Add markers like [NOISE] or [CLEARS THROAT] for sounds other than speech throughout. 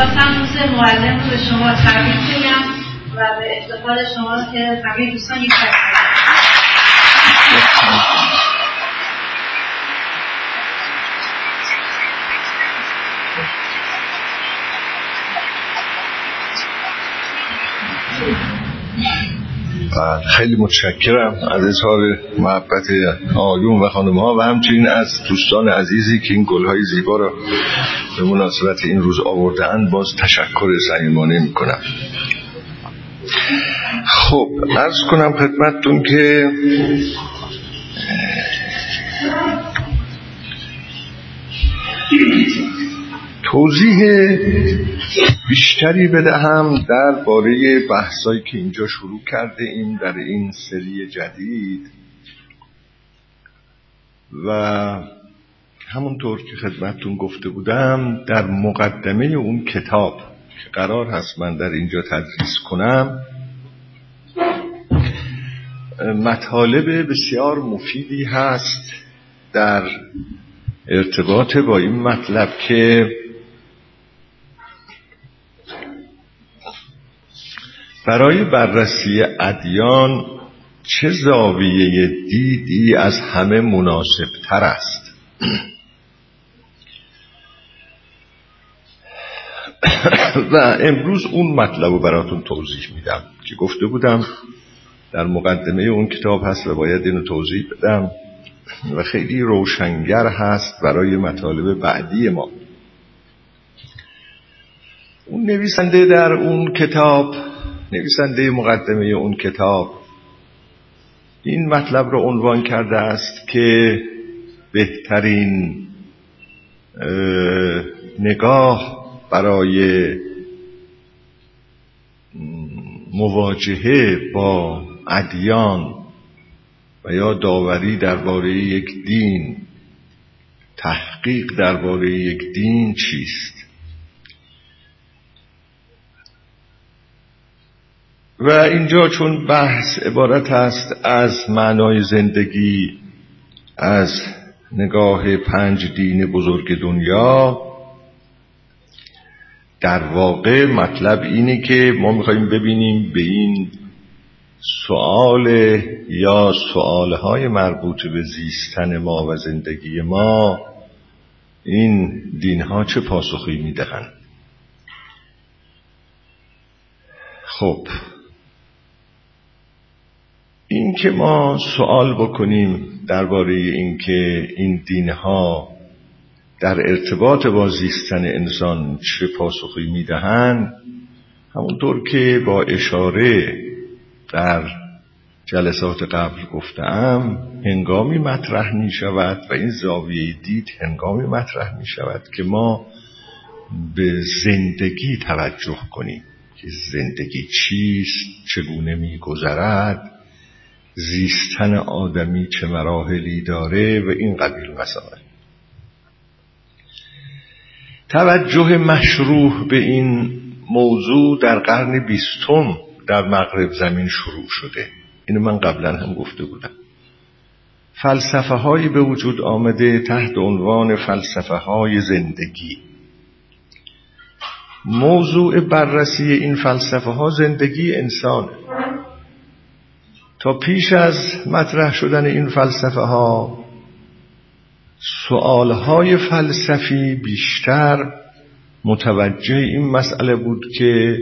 می‌خواستم روز معلم رو به شما تبریک بگم و به افتخار شما که همه دوستان یک خیلی متشکرم از اظهار محبت آیون و خانم ها و همچنین از دوستان عزیزی که این گلهای زیبا را به مناسبت این روز آوردهاند باز تشکر صمیمانه می کنم خب ارز کنم خدمتتون که توضیح بیشتری بدهم در باره بحثایی که اینجا شروع کرده ایم در این سری جدید و همونطور که خدمتتون گفته بودم در مقدمه اون کتاب که قرار هست من در اینجا تدریس کنم مطالب بسیار مفیدی هست در ارتباط با این مطلب که برای بررسی ادیان چه زاویه دیدی از همه مناسب تر است؟ [COUGHS] و امروز اون مطلب رو براتون توضیح میدم که گفته بودم در مقدمه اون کتاب هست و باید اینو توضیح بدم و خیلی روشنگر هست برای مطالب بعدی ما. اون نویسنده در اون کتاب نویسنده مقدمه اون کتاب. این مطلب رو عنوان کرده است که بهترین نگاه برای مواجهه با ادیان و یا داوری درباره یک دین تحقیق درباره یک دین چیست؟ و اینجا چون بحث عبارت است از معنای زندگی از نگاه پنج دین بزرگ دنیا در واقع مطلب اینه که ما میخواییم ببینیم به این سوال یا سوالهای مربوط به زیستن ما و زندگی ما این دینها چه پاسخی می‌دهند؟ خب این که ما سوال بکنیم درباره اینکه این دینها در ارتباط با زیستن انسان چه پاسخی می‌دهند همونطور که با اشاره در جلسات قبل گفتم هنگامی مطرح می شود و این زاویه دید هنگامی مطرح می شود که ما به زندگی توجه کنیم که زندگی چیست چگونه می گذرد زیستن آدمی چه مراحلی داره و این قبیل مسائل. توجه مشروع به این موضوع در قرن بیستم در مغرب زمین شروع شده. اینو من قبلا هم گفته بودم. فلسفه هایی به وجود آمده تحت عنوان فلسفه های زندگی. موضوع بررسی این فلسفه ها زندگی انسانه. تا پیش از مطرح شدن این فلسفه ها سؤال های فلسفی بیشتر متوجه این مسئله بود که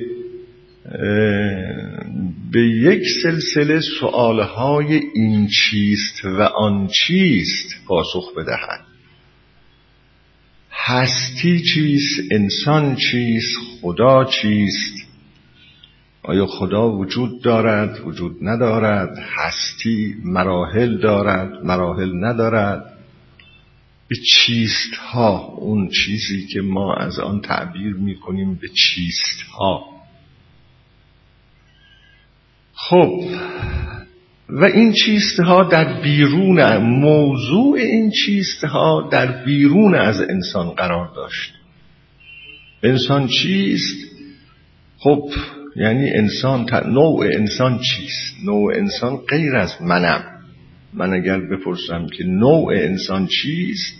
به یک سلسله سؤال های این چیست و آن چیست پاسخ بدهد. هستی چیست انسان چیست خدا چیست؟ آیا خدا وجود دارد؟ وجود ندارد. هستی مراحل دارد مراحل ندارد. به چیست ها اون چیزی که ما از آن تعبیر می کنیم به چیست ها خب و این چیست ها در بیرون موضوع این چیست ها در بیرون از انسان قرار داشت. انسان چیست؟ خب یعنی انسان نوع انسان چیست؟ نوع انسان غیر از منم. من اگر بپرسم که نوع انسان چیست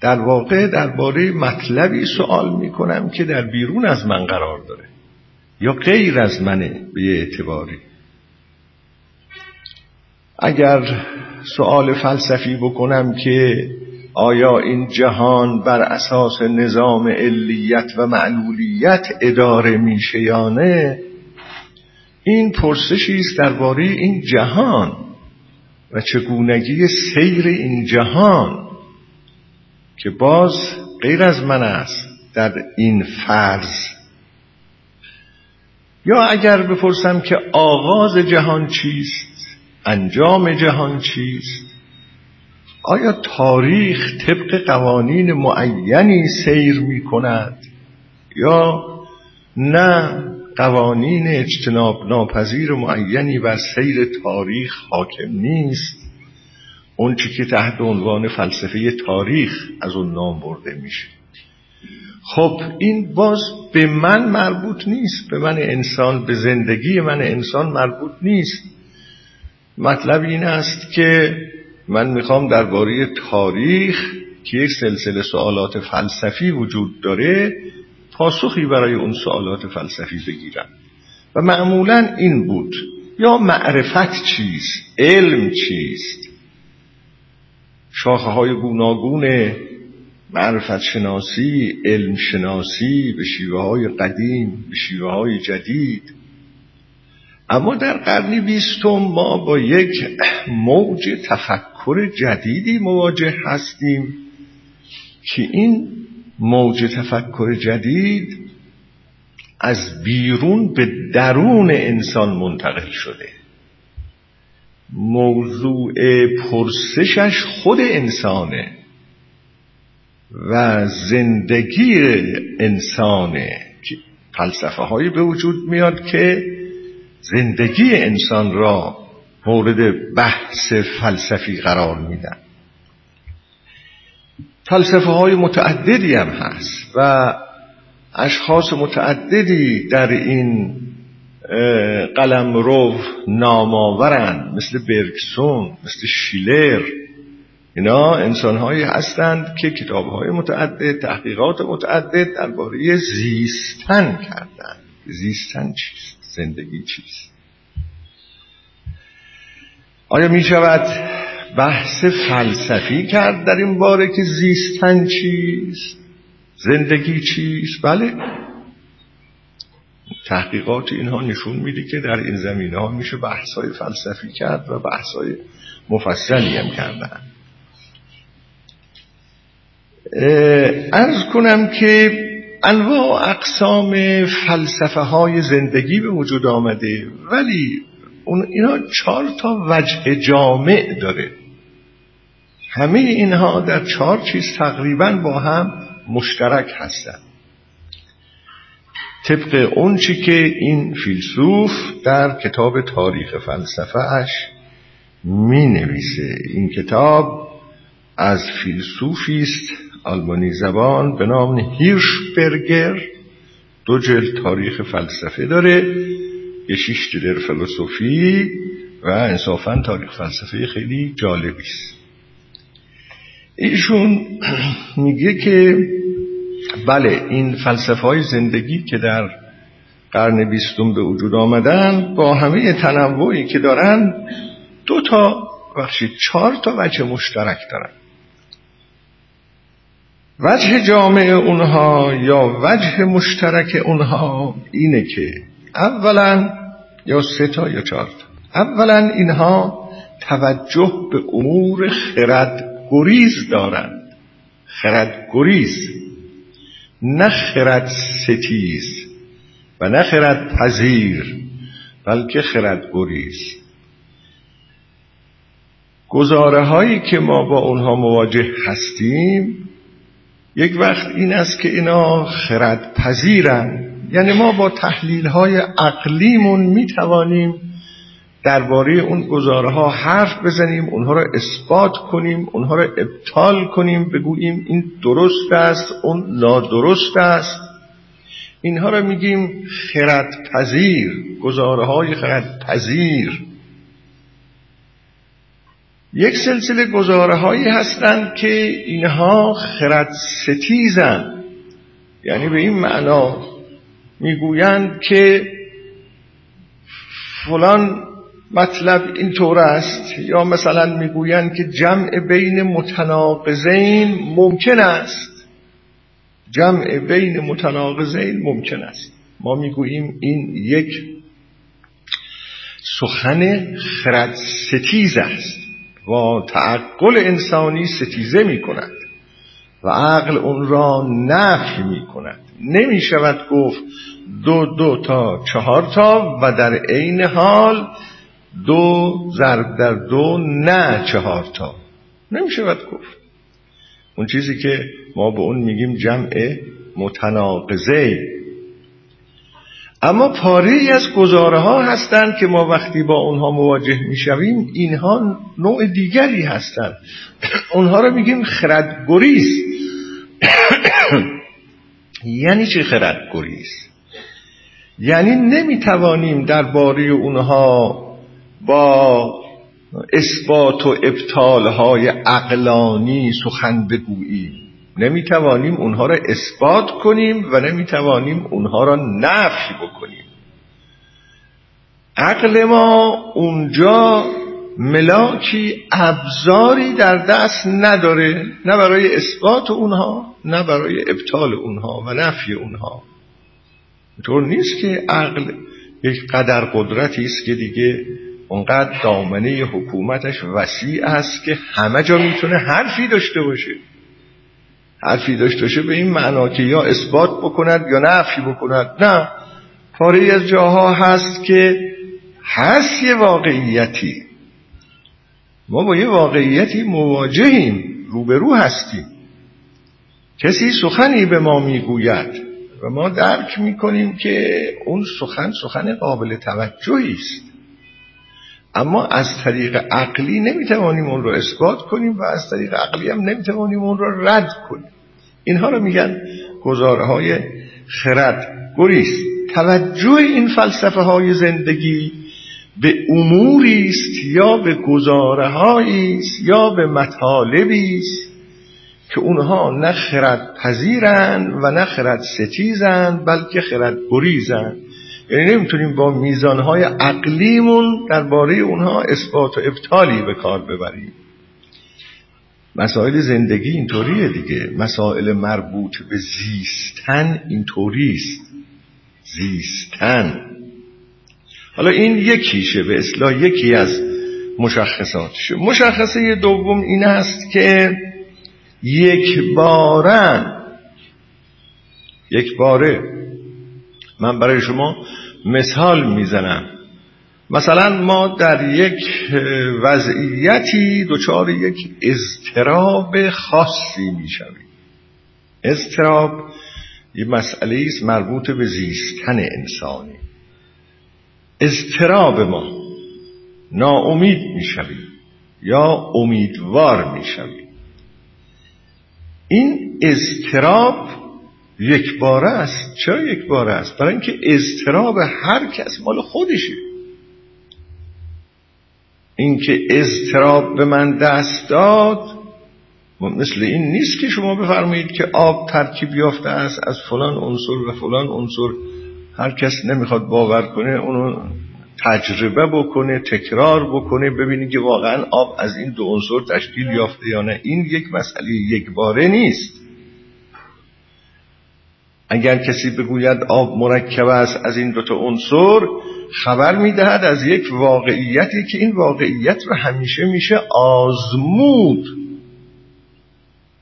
در واقع درباره مطلبی سوال می‌کنم که در بیرون از من قرار داره یا غیر از منه به اعتباری. اگر سوال فلسفی بکنم که آیا این جهان بر اساس نظام علیت و معلولیت اداره میشه یا نه؟ این پرسشی است درباره این جهان و چگونگی سیر این جهان که باز غیر از من است در این فرض. یا اگر بپرسم که آغاز جهان چیست؟ انجام جهان چیست؟ آیا تاریخ طبق قوانین معینی سیر می کند یا نه قوانین اجتناب ناپذیر معینی بر سیر تاریخ حاکم نیست؟ اون چی که تحت عنوان فلسفه تاریخ از اون نام برده میشه. خب این باز به من مربوط نیست به من انسان به زندگی من انسان مربوط نیست. مطلب این است که من می‌خوام درباره تاریخ که یک سلسله سوالات فلسفی وجود داره پاسخی برای اون سوالات فلسفی بگیرم. و معمولا این بود یا معرفت چیست؟ علم چیست؟ شاخه های گوناگون معرفت شناسی علم شناسی به شیوه های قدیم به شیوه های جدید. اما در قرن بیستم ما با یک موج تفکر جدیدی مواجه هستیم که این موج تفکر جدید از بیرون به درون انسان منتقل شده. موضوع پرسشش خود انسانه و زندگی انسانه فلسفه هایی به وجود میاد که زندگی انسان را مورد بحث فلسفی قرار میدن. فلسفه های متعددی هم هست و اشخاص متعددی در این قلم رو نامآورند. مثل برگسون مثل شیلر. اینا انسان هایی هستند که کتاب های متعدد تحقیقات متعدد درباره زیستن کردند. زیستن چیست؟ زندگی چیست؟ آیا می شود بحث فلسفی کرد در این باره که زیستن چیست؟ زندگی چیست؟ بله. تحقیقات اینها نشون میده که در این زمینه ها میشه بحث های فلسفی کرد و بحث های مفصلی هم کردن. ارز کنم که انواع اقسام فلسفه های زندگی به وجود آمده ولی اون اینا چهار تا وجه جامع داره. همه اینها در چهار چیز تقریبا با هم مشترک هستند طبق اون چی که این فیلسوف در کتاب تاریخ فلسفه اش می نویسه این کتاب از فیلسوفی است آلمانی زبان به نام هیرشبرگر دو جلد تاریخ فلسفه داره. یه شیش جلد فلسفی و انصافا تاریخ فلسفه خیلی جالبی است. ایشون [CLEARS THROAT] میگه که بله این فلسفه های زندگی که در قرن بیستم به وجود آمدن با همه تنوعی که دارن دو تا بخشید چهار تا وجه مشترک دارن. وجه جامع اونها یا وجه مشترک اونها اینه که اولا یا سه تا یا چهار تا. اولا اینها توجه به امور خرد گریز دارند. خرد گریز. نه خرد ستیز و نه خرد پذیر بلکه خرد گریز. گزاره هایی که ما با اونها مواجه هستیم یک وقت این است که اینا خرد پذیرن. یعنی ما با تحلیل های عقلیمون می توانیم درباره اون گزاره ها حرف بزنیم اونها را اثبات کنیم اونها را ابطال کنیم بگوییم این درست است اون نادرست است. اینها را میگیم خرد پذیر گزاره های خرد پذیر یک سلسله گزاره هایی هستند که اینها خرد ستیزن یعنی به این معنا می‌گویند که فلان مطلب اینطور است یا مثلا می‌گویند که جمع بین متناقضین ممکن است. جمع بین متناقضین ممکن است. ما می‌گوییم این یک سخن خرد ستیز است و تعقل انسانی ستیزه می کند و عقل اون را نفی می کند نمی شود گفت دو دو تا چهار تا و در عین حال دو ضرب در دو نه چهار تا. نمی شود گفت. اون چیزی که ما به اون میگیم جمع متناقضه. اما پاره از گزاره ها هستند که ما وقتی با اونها مواجه می‌شویم اینها نوع دیگری هستند. [COUGHS] اونها رو میگیم خردگریز. [COUGHS] یعنی چه خردگریز یعنی نمی‌توانیم درباره اونها با اثبات و ابطال های عقلانی سخن بگوییم. نمی‌توانیم اونها را اثبات کنیم و نمی‌توانیم اونها را نفی بکنیم. عقل ما اونجا ملاکی ابزاری در دست نداره نه برای اثبات اونها. نه برای ابطال اونها و نفی اونها. طور نیست که عقل یک قدر قدرتی است که دیگه اونقدر دامنه حکومتش وسیع است که همه جا می‌تونه حرفی داشته باشه. حرفی داشته باشه به این معنا که یا اثبات بکند یا نفی بکند. نه. پاره از جاها هست که هست یه واقعیتی. ما با یه واقعیتی مواجهیم روبرو هستیم. کسی سخنی به ما می‌گوید و ما درک می‌کنیم که اون سخن سخن قابل توجهی است. اما از طریق عقلی نمی‌توانیم اون رو اثبات کنیم و از طریق عقلی هم نمی‌توانیم اون رو رد کنیم. اینها رو میگن گزاره های خرد. گریست توجه این فلسفه های زندگی به اموری است یا به گزاره است یا به مطالبی است؟ که اونها نه خرد پذیرن و نه خرد ستیزن بلکه خرد گریزن. یعنی نمی‌تونیم با میزانهای عقلیمون درباره اونها اثبات و ابطالی به کار ببریم. مسائل زندگی اینطوریه دیگه. مسائل مربوط به زیستن اینطوری است زیستن. حالا این یکیشه به اصلاح یکی از مشخصاتش مشخصه دوم این است که یک بارن یک باره. من برای شما مثال می‌زنم. مثلا ما در یک وضعیتی دچار یک اضطراب خاصی می‌شویم. اضطراب یه مسئله است مربوط به زیستن انسانی. اضطراب ما ناامید می‌شویم یا امیدوار می‌شویم. این اضطراب یک باره است. چرا یک باره است؟ برای اینکه اضطراب هر کس مال خودشه. اینکه اضطراب به من دست داد مثل این نیست که شما بفرمایید که آب ترکیب یافته است از فلان عنصر و فلان عنصر. هر کس نمی‌خواد باور کنه اونو تجربه بکنه تکرار بکنه ببینید که واقعا آب از این دو عنصر تشکیل یافته یا نه. این یک مسئله یک باره نیست. اگر کسی بگوید آب مرکب است از این دوتا عنصر خبر می‌دهد از یک واقعیتی که این واقعیت رو همیشه میشه آزمود.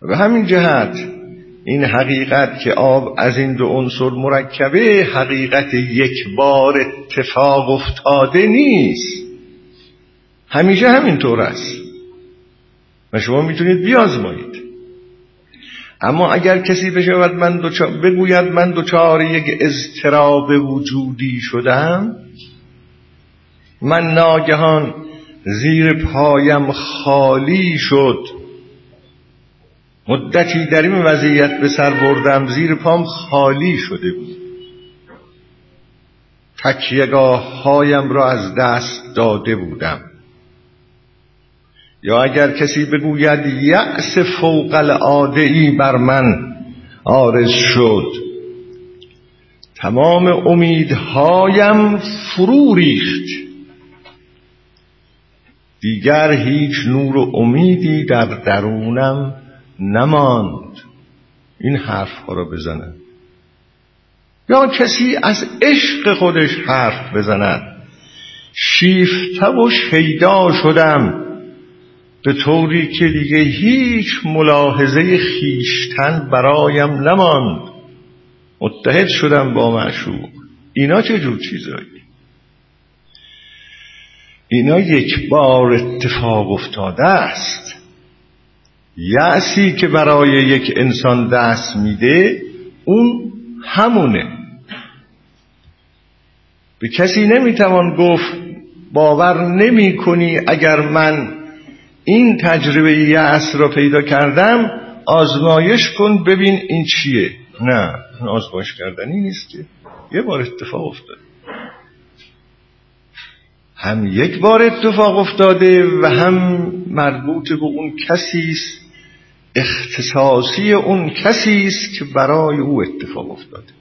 به همین جهت این حقیقت که آب از این دو عنصر مرکبه حقیقت یک بار اتفاق افتاده نیست. همیشه همینطور است. و شما می‌تونید بیازمایید. اما اگر کسی بشود من بگوید من دوچار یک اضطراب وجودی شدم من ناگهان زیر پایم خالی شد. مدتی در این وضعیت به سر بردم زیر پام خالی شده بود. تکیگاه هایم را از دست داده بودم. یا اگر کسی بگوید یأس فوق العاده ای بر من آرز شد. تمام امیدهایم فرو ریخت. دیگر هیچ نور و امیدی در درونم نماند. این حرف ها را بزنند یا کسی از عشق خودش حرف بزند شیفته و شیدا شدم. به طوری که دیگه هیچ ملاحظه خیشتن برایم نماند. متحد شدم با معشوق. اینا چه جور چیزایی؟ اینا یک بار اتفاق افتاده است. یعصی که برای یک انسان دست میده اون همونه. به کسی نمی‌توان گفت باور نمی کنی اگر من این تجربه یأس را پیدا کردم آزمایش کن ببین این چیه. نه این آزمایش کردنی نیست که. یه بار اتفاق افتاده هم یک بار اتفاق افتاده و هم مربوط به اون کسی است اختصاصی اون کسی است که برای او اتفاق افتاده.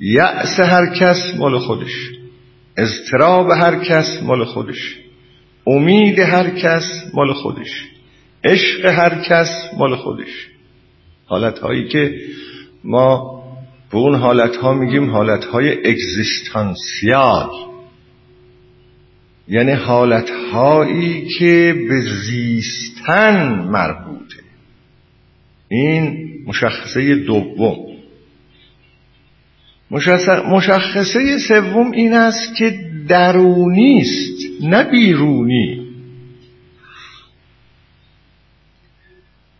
یأس هر کس مال خودش. اضطراب هر کس مال خودش. امید هر کس مال خودش. عشق هر کس مال خودش. حالت هایی که ما به اون حالت ها میگیم حالت های اگزیستانسیال. یعنی حالت هایی که به زیستن مربوطه. این مشخصه دوم. مشخصه سوم این است که درونی است نه بیرونی.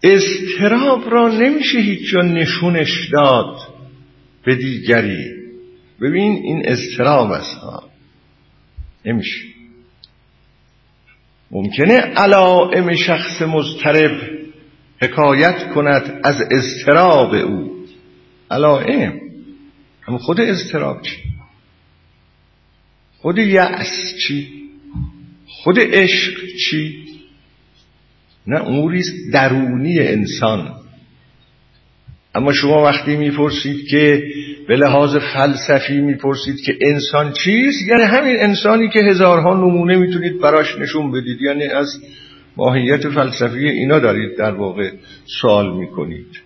استراب را نمیشه هیچ نشونش داد به دیگری. ببین این استراب است ها. نمیشه. ممکنه علائم شخص مضطرب حکایت کند از استراب او. علائم هم خود استراب چی؟ خود یأس چی؟ خود عشق چی؟ نه اموری درونی انسان. اما شما وقتی می‌پرسید که به لحاظ فلسفی می‌پرسید که انسان چیست یعنی همین انسانی که هزارها نمونه می‌تونید براش نشون بدید یعنی از ماهیت فلسفی اینا دارید در واقع سوال می‌کنید.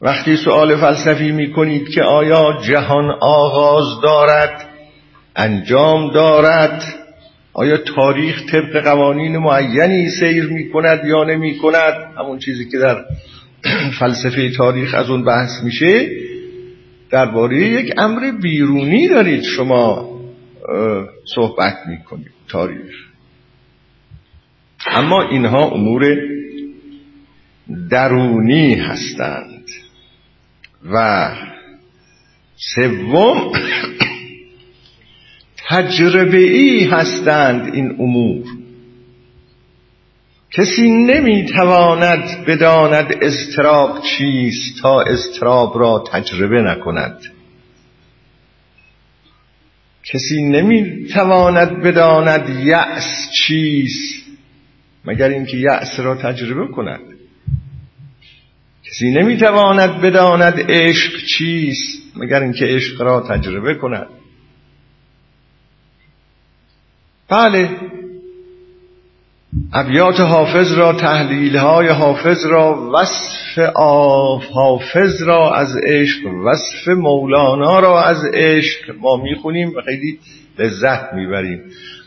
وقتی سوال فلسفی می کنید که آیا جهان آغاز دارد انجام دارد آیا تاریخ طبق قوانین معینی سیر می کند یا نمی کند همون چیزی که در فلسفه تاریخ از اون بحث میشه درباره یک امر بیرونی دارید شما صحبت می کنید تاریخ. اما اینها امور درونی هستند و سوم [COUGHS] تجربه ای هستند این امور. کسی نمی‌تواند بداند استراب چیست تا استراب را تجربه نکند. کسی نمی‌تواند بداند یأس چیست مگر اینکه یأس را تجربه کند. کسی نمی‌تواند بداند عشق چیست مگر اینکه عشق را تجربه کند. بله. ابیات حافظ را تحلیل های حافظ را وصف آف حافظ را از عشق وصف مولانا را از عشق ما می‌خونیم و خیلی لذت می‌بریم.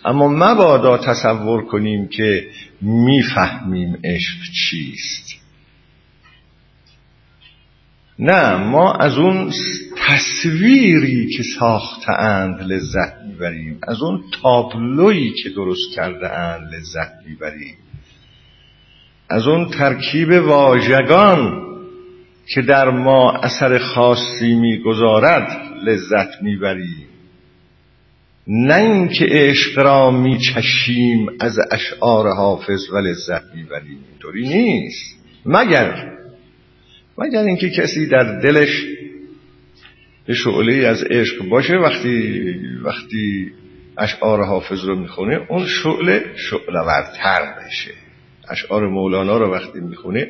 اما مبادا تصور کنیم که می‌فهمیم عشق چیست. نه ما از اون تصویری که ساخته لذت می‌بریم از اون تابلویی که درست کرده اند لذت می‌بریم. از اون ترکیب واژگان که در ما اثر خاصی می‌گذارد لذت می‌بریم. نه اینکه عشق را میچشیم از اشعار حافظ و لذت می‌بریم. اینطوری نیست. مگر مگر اینکه کسی در دلش یه شعله از عشق باشه وقتی وقتی اشعار حافظ رو می‌خونه اون شعله شعلورتر بشه. اشعار مولانا رو وقتی می‌خونه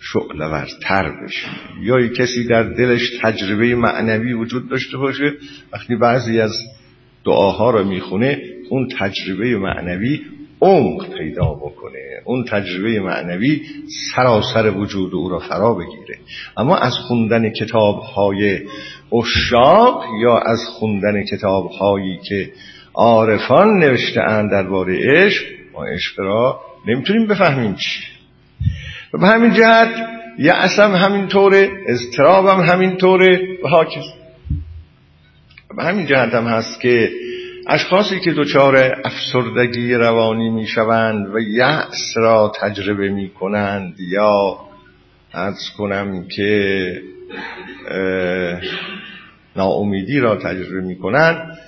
شعلورتر بشه. یا کسی در دلش تجربه معنوی وجود داشته باشه وقتی بعضی از دعاها رو می‌خونه اون تجربه معنوی عمق پیدا بکنه. اون تجربه معنوی سراسر وجود او را فرا بگیره. اما از خوندن کتاب های اشاق یا از خوندن کتاب هایی که عارفان نوشته اند درباره عشق ما عشق را نمی‌تونیم بفهمیم چی. و به همین جهت یعصم همینطوره اضطرابم همینطوره و حاکس به همین جهت هم هست که اشخاصی که دچار افسردگی روانی می‌شوند و یأس را تجربه می کنند یا ارز کنم که ناامیدی را تجربه می کنند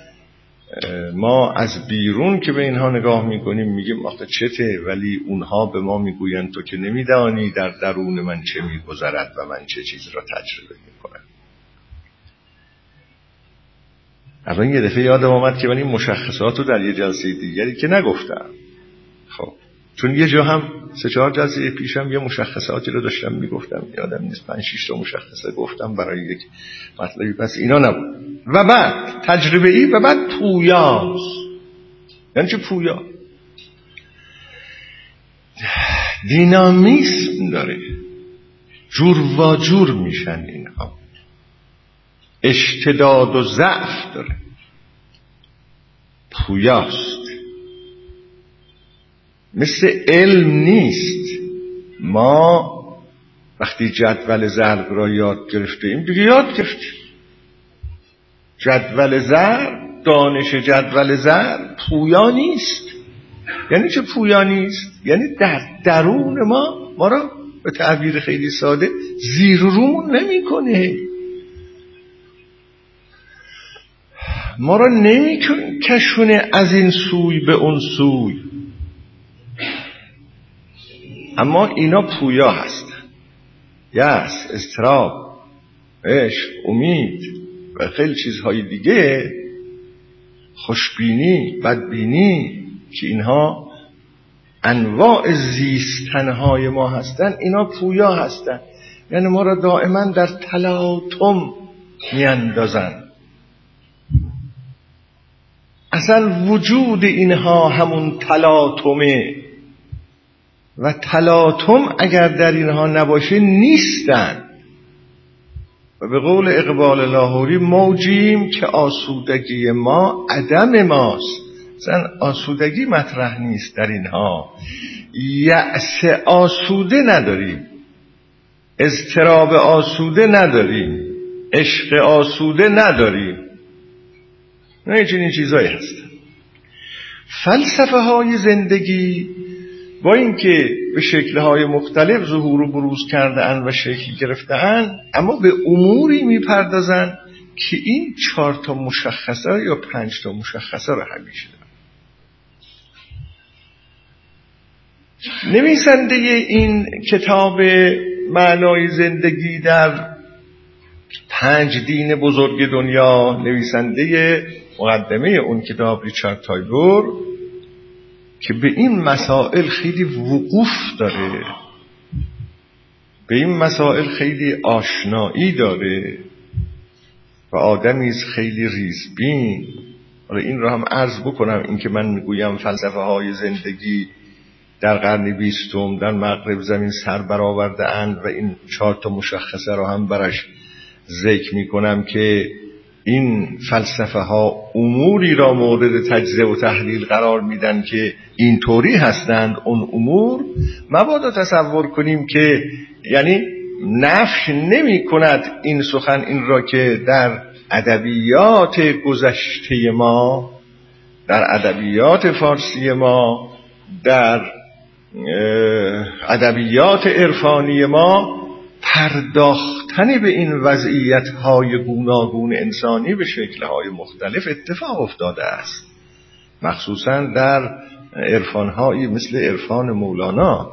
ما از بیرون که به اینها نگاه می‌کنیم میگیم آخه چته؟ ولی اونها به ما می‌گویند تو که نمیدانی در درون من چه میگذرد و من چه چیز را تجربه می‌کنم. الان یه دفعه یادم آمد که من این مشخصات رو در یه جلسه دیگری که نگفتم. خب چون یه جا هم سه چهار جلسه پیشم یه مشخصاتی رو داشتم می‌گفتم. یادم نیست پنج شیش تا مشخصه گفتم برای یک مطلبی. پس اینا نبود. و بعد تجربه ای و بعد پویاست یعنی چه پویا دینامیسم داره. جور و جور میشن اشتداد و ضعف داره. پویاست. مثل علم نیست. ما وقتی جدول ضرب را یاد گرفته ایم دیگه یاد گرفتیم. جدول ضرب دانش جدول ضرب پویا نیست. یعنی چه پویا نیست؟ یعنی در درون ما ما را به تعبیر خیلی ساده زیر رو نمی‌کنه. ما را کشونه از این سوی به اون سوی. اما اینا پویا هستن. یس استراب عشق امید و خیلی چیزهای دیگه خوشبینی بدبینی که اینها انواع زیستنهای ما هستن اینا پویا هستن. یعنی ما را دائما در تلاطم میاندازن اصلا وجود اینها همون تلاطمه. و تلاطم اگر در اینها نباشه نیستن. و به قول اقبال لاهوری موجیم که آسودگی ما عدم ماست. زن آسودگی مطرح نیست در اینها. یأس آسوده نداریم. اضطراب آسوده نداریم. عشق آسوده نداریم. نه چنین چیزایی هستن فلسفه های زندگی با اینکه به شکلهای مختلف ظهور و بروز کرده اند و شکل گرفته اند اما به اموری می‌پردازند که این چهار تا مشخصه یا پنج تا مشخصه رو همیشه نویسنده این کتاب معنای زندگی در پنج دین بزرگ دنیا نویسنده مقدمه اون کتاب ریچارد تایبور که به این مسائل خیلی وقوف داره. به این مسائل خیلی آشنایی داره و آدمی خیلی ریزبین. حالا این رو هم عرض بکنم این که من می‌گویم فلسفه های زندگی در قرن بیستم در مغرب زمین سر برآورده اند و این چهار تا مشخصه رو هم برش ذکر می‌کنم که این فلسفه ها اموری را مورد تجزیه و تحلیل قرار میدن که اینطوری هستند اون امور. مبادا تصور کنیم که یعنی نفش نمی کند این سخن این را که در ادبیات گذشته ما در ادبیات فارسی ما در ادبیات عرفانی ما پرداختن به این وضعیت های گوناگون انسانی به شکل های مختلف اتفاق افتاده است. مخصوصا در عرفان مثل عرفان مولانا.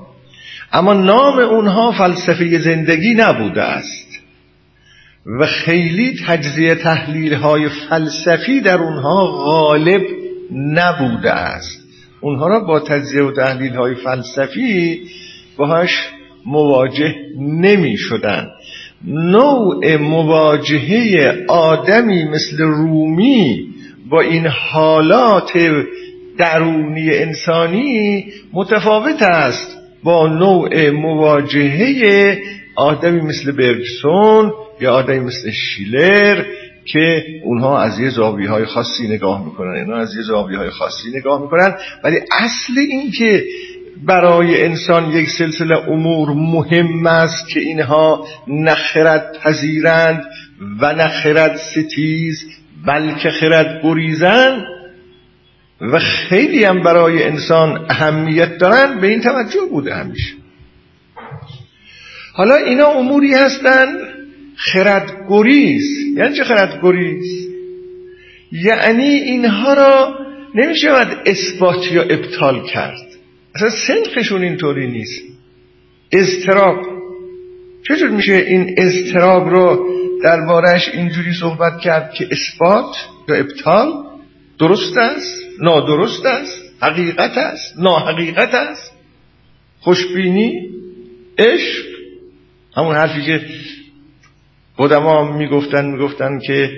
اما نام اونها فلسفه زندگی نبوده است. و خیلی تجزیه تحلیل های فلسفی در اونها غالب نبوده است. اونها را با تجزیه و تحلیل های فلسفی باهاش مواجه نمی شدن نوع مواجهه آدمی مثل رومی با این حالات درونی انسانی متفاوت است. با نوع مواجهه آدمی مثل برگسون یا آدمی مثل شیلر که اونها از یه زاویه های خاصی نگاه می‌کنن. اینا از یه زاویه های خاصی نگاه می‌کنن. ولی اصل این که برای انسان یک سلسله امور مهم است که اینها نخرد پذیرند و نخرد ستیز بلکه خرد گریزند و خیلی هم برای انسان اهمیت دارن به این توجه بوده همیشه. حالا اینا اموری هستند خردگریز یعنی چه خردگریز یعنی اینها را نمیشه باید اثبات یا ابطال کرد. اصلا سنخشون اینطوری نیست. اضطراب. چجور میشه این اضطراب رو دربارش اینجوری صحبت کرد که اثبات یا ابطال درست است نادرست است حقیقت است ناحقیقت است؟ خوشبینی عشق؟ همون حرفی که قدما می‌گفتن می‌گفتن که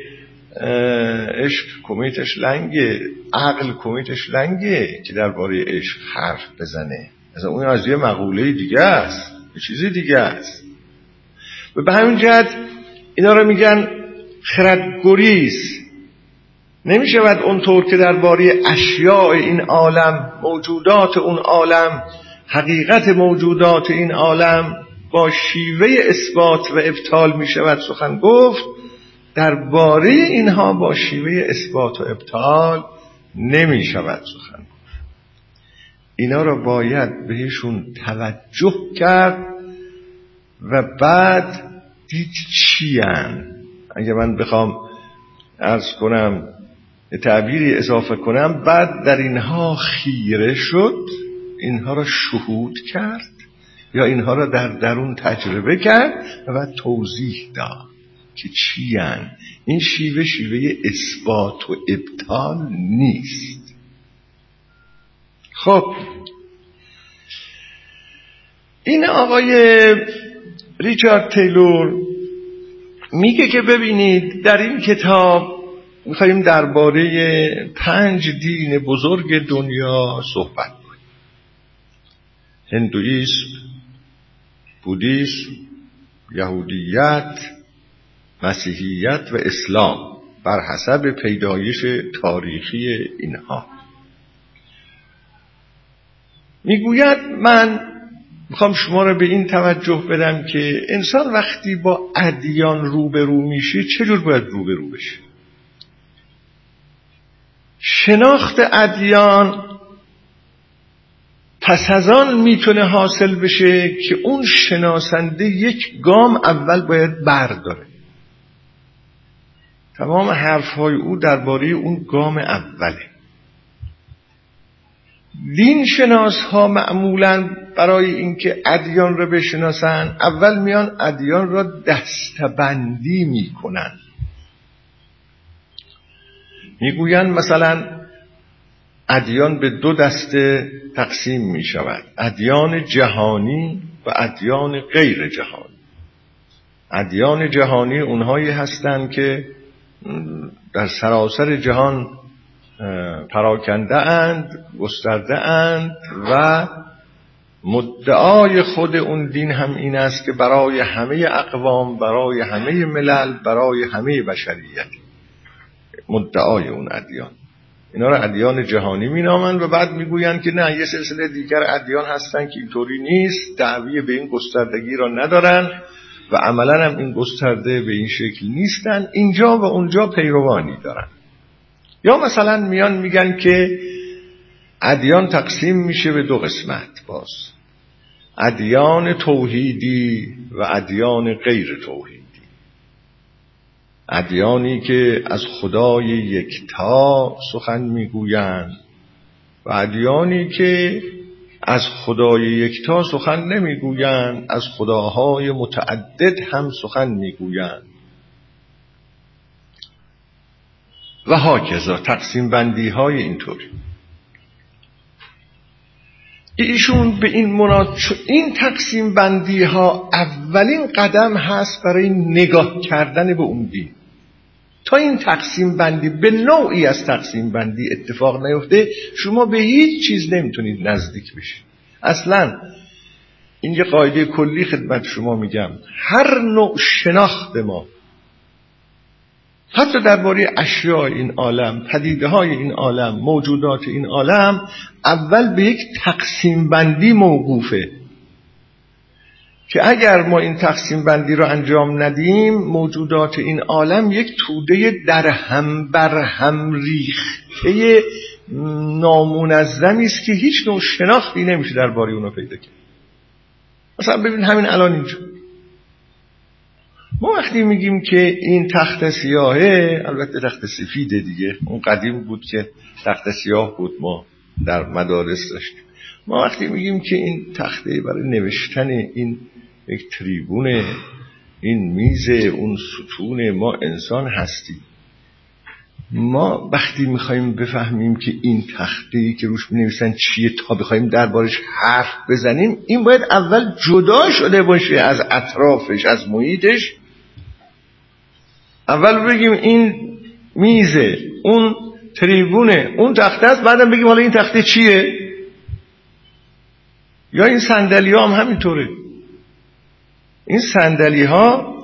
عشق کمیتش لنگه. عقل کمیتش لنگه که درباره عشق حرف بزنه. مثلا اون از یه مقوله دیگه است. یه چیزی دیگه است. و به همین جهت اینا رو میگن خردگریز. نمی شود اونطور که درباره اشیاء این عالم موجودات اون عالم حقیقت موجودات این عالم با شیوه اثبات و ابطال می شود سخن گفت. درباره اینها با شیوه اثبات و ابطال نمی شود سخن. اینا را باید بهشون توجه کرد و بعد دید چی اگه من بخوام ارز کنم تعبیری اضافه کنم بعد در اینها خیره شد اینها را شهود کرد یا اینها را در درون تجربه کرد و توضیح داد. که چی این شیوه شیوه اثبات و ابطال نیست. خب. این آقای ریچارد تیلور میگه که ببینید در این کتاب میخواییم درباره پنج دین بزرگ دنیا صحبت کنیم. هندویسم بودیسم یهودیت مسیحیت و اسلام بر حسب پیدایش تاریخی اینها. می‌گوید من می‌خوام شما را به این توجه بدم که انسان وقتی با ادیان روبرو میشه چجور باید روبرو بشه؟ شناخت ادیان پس از آن می‌تونه حاصل بشه که اون شناسنده یک گام اول باید برداره. تمام حرفهای او درباره اون گام اوله. دین شناس ها معمولا برای اینکه ادیان را بشناسن اول میان ادیان را دستبندی می‌کنن می‌گویند مثلا ادیان به دو دسته تقسیم می شود ادیان جهانی و ادیان غیر جهانی. ادیان جهانی اونهایی هستند که در سراسر جهان پراکنده اند گسترده اند و مدعای خود اون دین هم این است که برای همه اقوام برای همه ملل برای همه بشریت. مدعای اون ادیان. اینا رو ادیان جهانی مینامند و بعد می‌گویند که نه یه سلسله دیگر ادیان هستن که اینطوری نیست دعوی به این گستردگی را ندارن. و عملا هم این گسترده به این شکل نیستن اینجا و اونجا پیروانی دارن. یا مثلا میان میگن که ادیان تقسیم میشه به دو قسمت باز. ادیان توحیدی و ادیان غیر توحیدی. ادیانی که از خدای یکتا سخن می‌گویند و ادیانی که از خدای یکتا سخن نمی‌گویند از خداهای متعدد هم سخن می‌گویند. و هاکذا تقسیم بندی های اینطوری ایشون به این مناد این تقسیم بندی ها اولین قدم هست برای نگاه کردن به اون دین. تا این تقسیم بندی به نوعی از تقسیم بندی اتفاق نیفته شما به هیچ چیز نمی‌تونید نزدیک بشید. اصلا این یه قاعده کلی خدمت شما میگم. هر نوع شناخت ما حتی درباره اشیاء این عالم پدیده های این عالم موجودات این عالم اول به یک تقسیم بندی موقوفه. که اگر ما این تقسیم بندی رو انجام ندیم موجودات این عالم یک توده در هم بر هم ریخته نامنظمی است که هیچ نوع شناختی نمیشه درباره اونو پیدا کرد. مثلا ببین همین الان اینجا. ما وقتی میگیم که این تخت سیاهه البته تخت سفیده دیگه. اون قدیم بود که تخت سیاه بود ما در مدارس داشتیم. ما وقتی میگیم که این تخته برای نوشتن این یک تریبون. این میز اون ستون ما انسان هستیم. ما وقتی می‌خوایم بفهمیم که این تخته که روش بنویسن چیه تا بخوایم دربارش حرف بزنیم این باید اول جدا شده باشه از اطرافش از محیطش. اول بگیم این میزه اون تریبونه اون تخته است بعدم بگیم حالا این تخته چیه؟ یا این صندلی هم همینطوره. این صندلی ها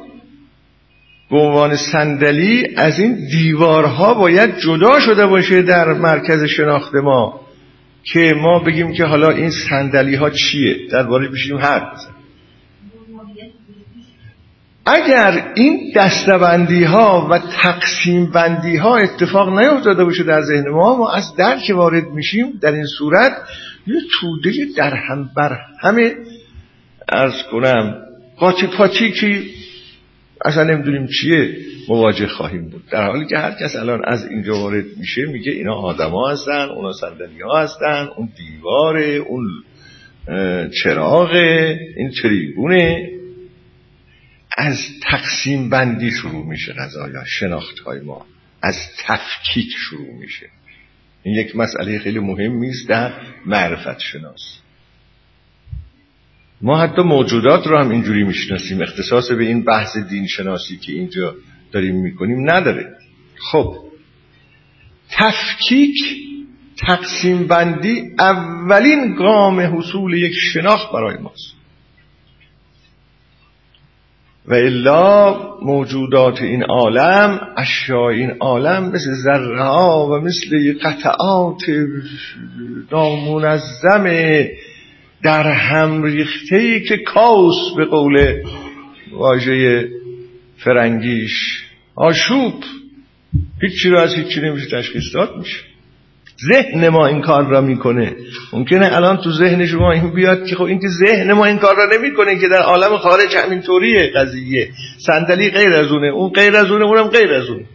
به عنوان صندلی از این دیوارها باید جدا شده باشه در مرکز شناخت ما که ما بگیم که حالا این صندلی ها چیه؟ درباره بشیم حرف بزنیم. اگر این دستبندی ها و تقسیم بندی ها اتفاق نیفتاده باشه در ذهن ما ما از درک وارد میشیم در این صورت یه توده در هم بر همه. ارز کنم قاچی پاچی که اصلا نمی‌دونیم چیه مواجه خواهیم بود. در حالی که هر کس الان از اینجا وارد میشه میگه اینا آدما هستن اونا صندلی ها هستن اون دیواره اون چراغه این تریبونه. از تقسیم بندی شروع میشه غذایا شناخت های ما. از تفکیک شروع میشه. این یک مسئله خیلی مهم است در معرفت شناس. ما حتی موجودات رو هم اینجوری می‌شناسیم. اختصاص به این بحث دین شناسی که اینجا داریم می‌کنیم نداره. خب. تفکیک تقسیم بندی اولین گام حصول یک شناخت برای ماست. و الا موجودات این عالم اشیاء این عالم مثل ذره ها و مثل قطعات نامنظم در هم ریخته ای که کاس به قول واژه فرنگیش. آشوب. هیچی رو از هیچی نمیشه تشخیص داد میشه. ذهن ما این کار را می‌کنه. ممکنه الان تو ذهن شما این بیاد که خب این که ذهن ما این کار را نمی‌کنه که در عالم خارج همینطوریه قضیه. صندلی غیر از اونه. اون غیر از اونه اونم غیر از اونه.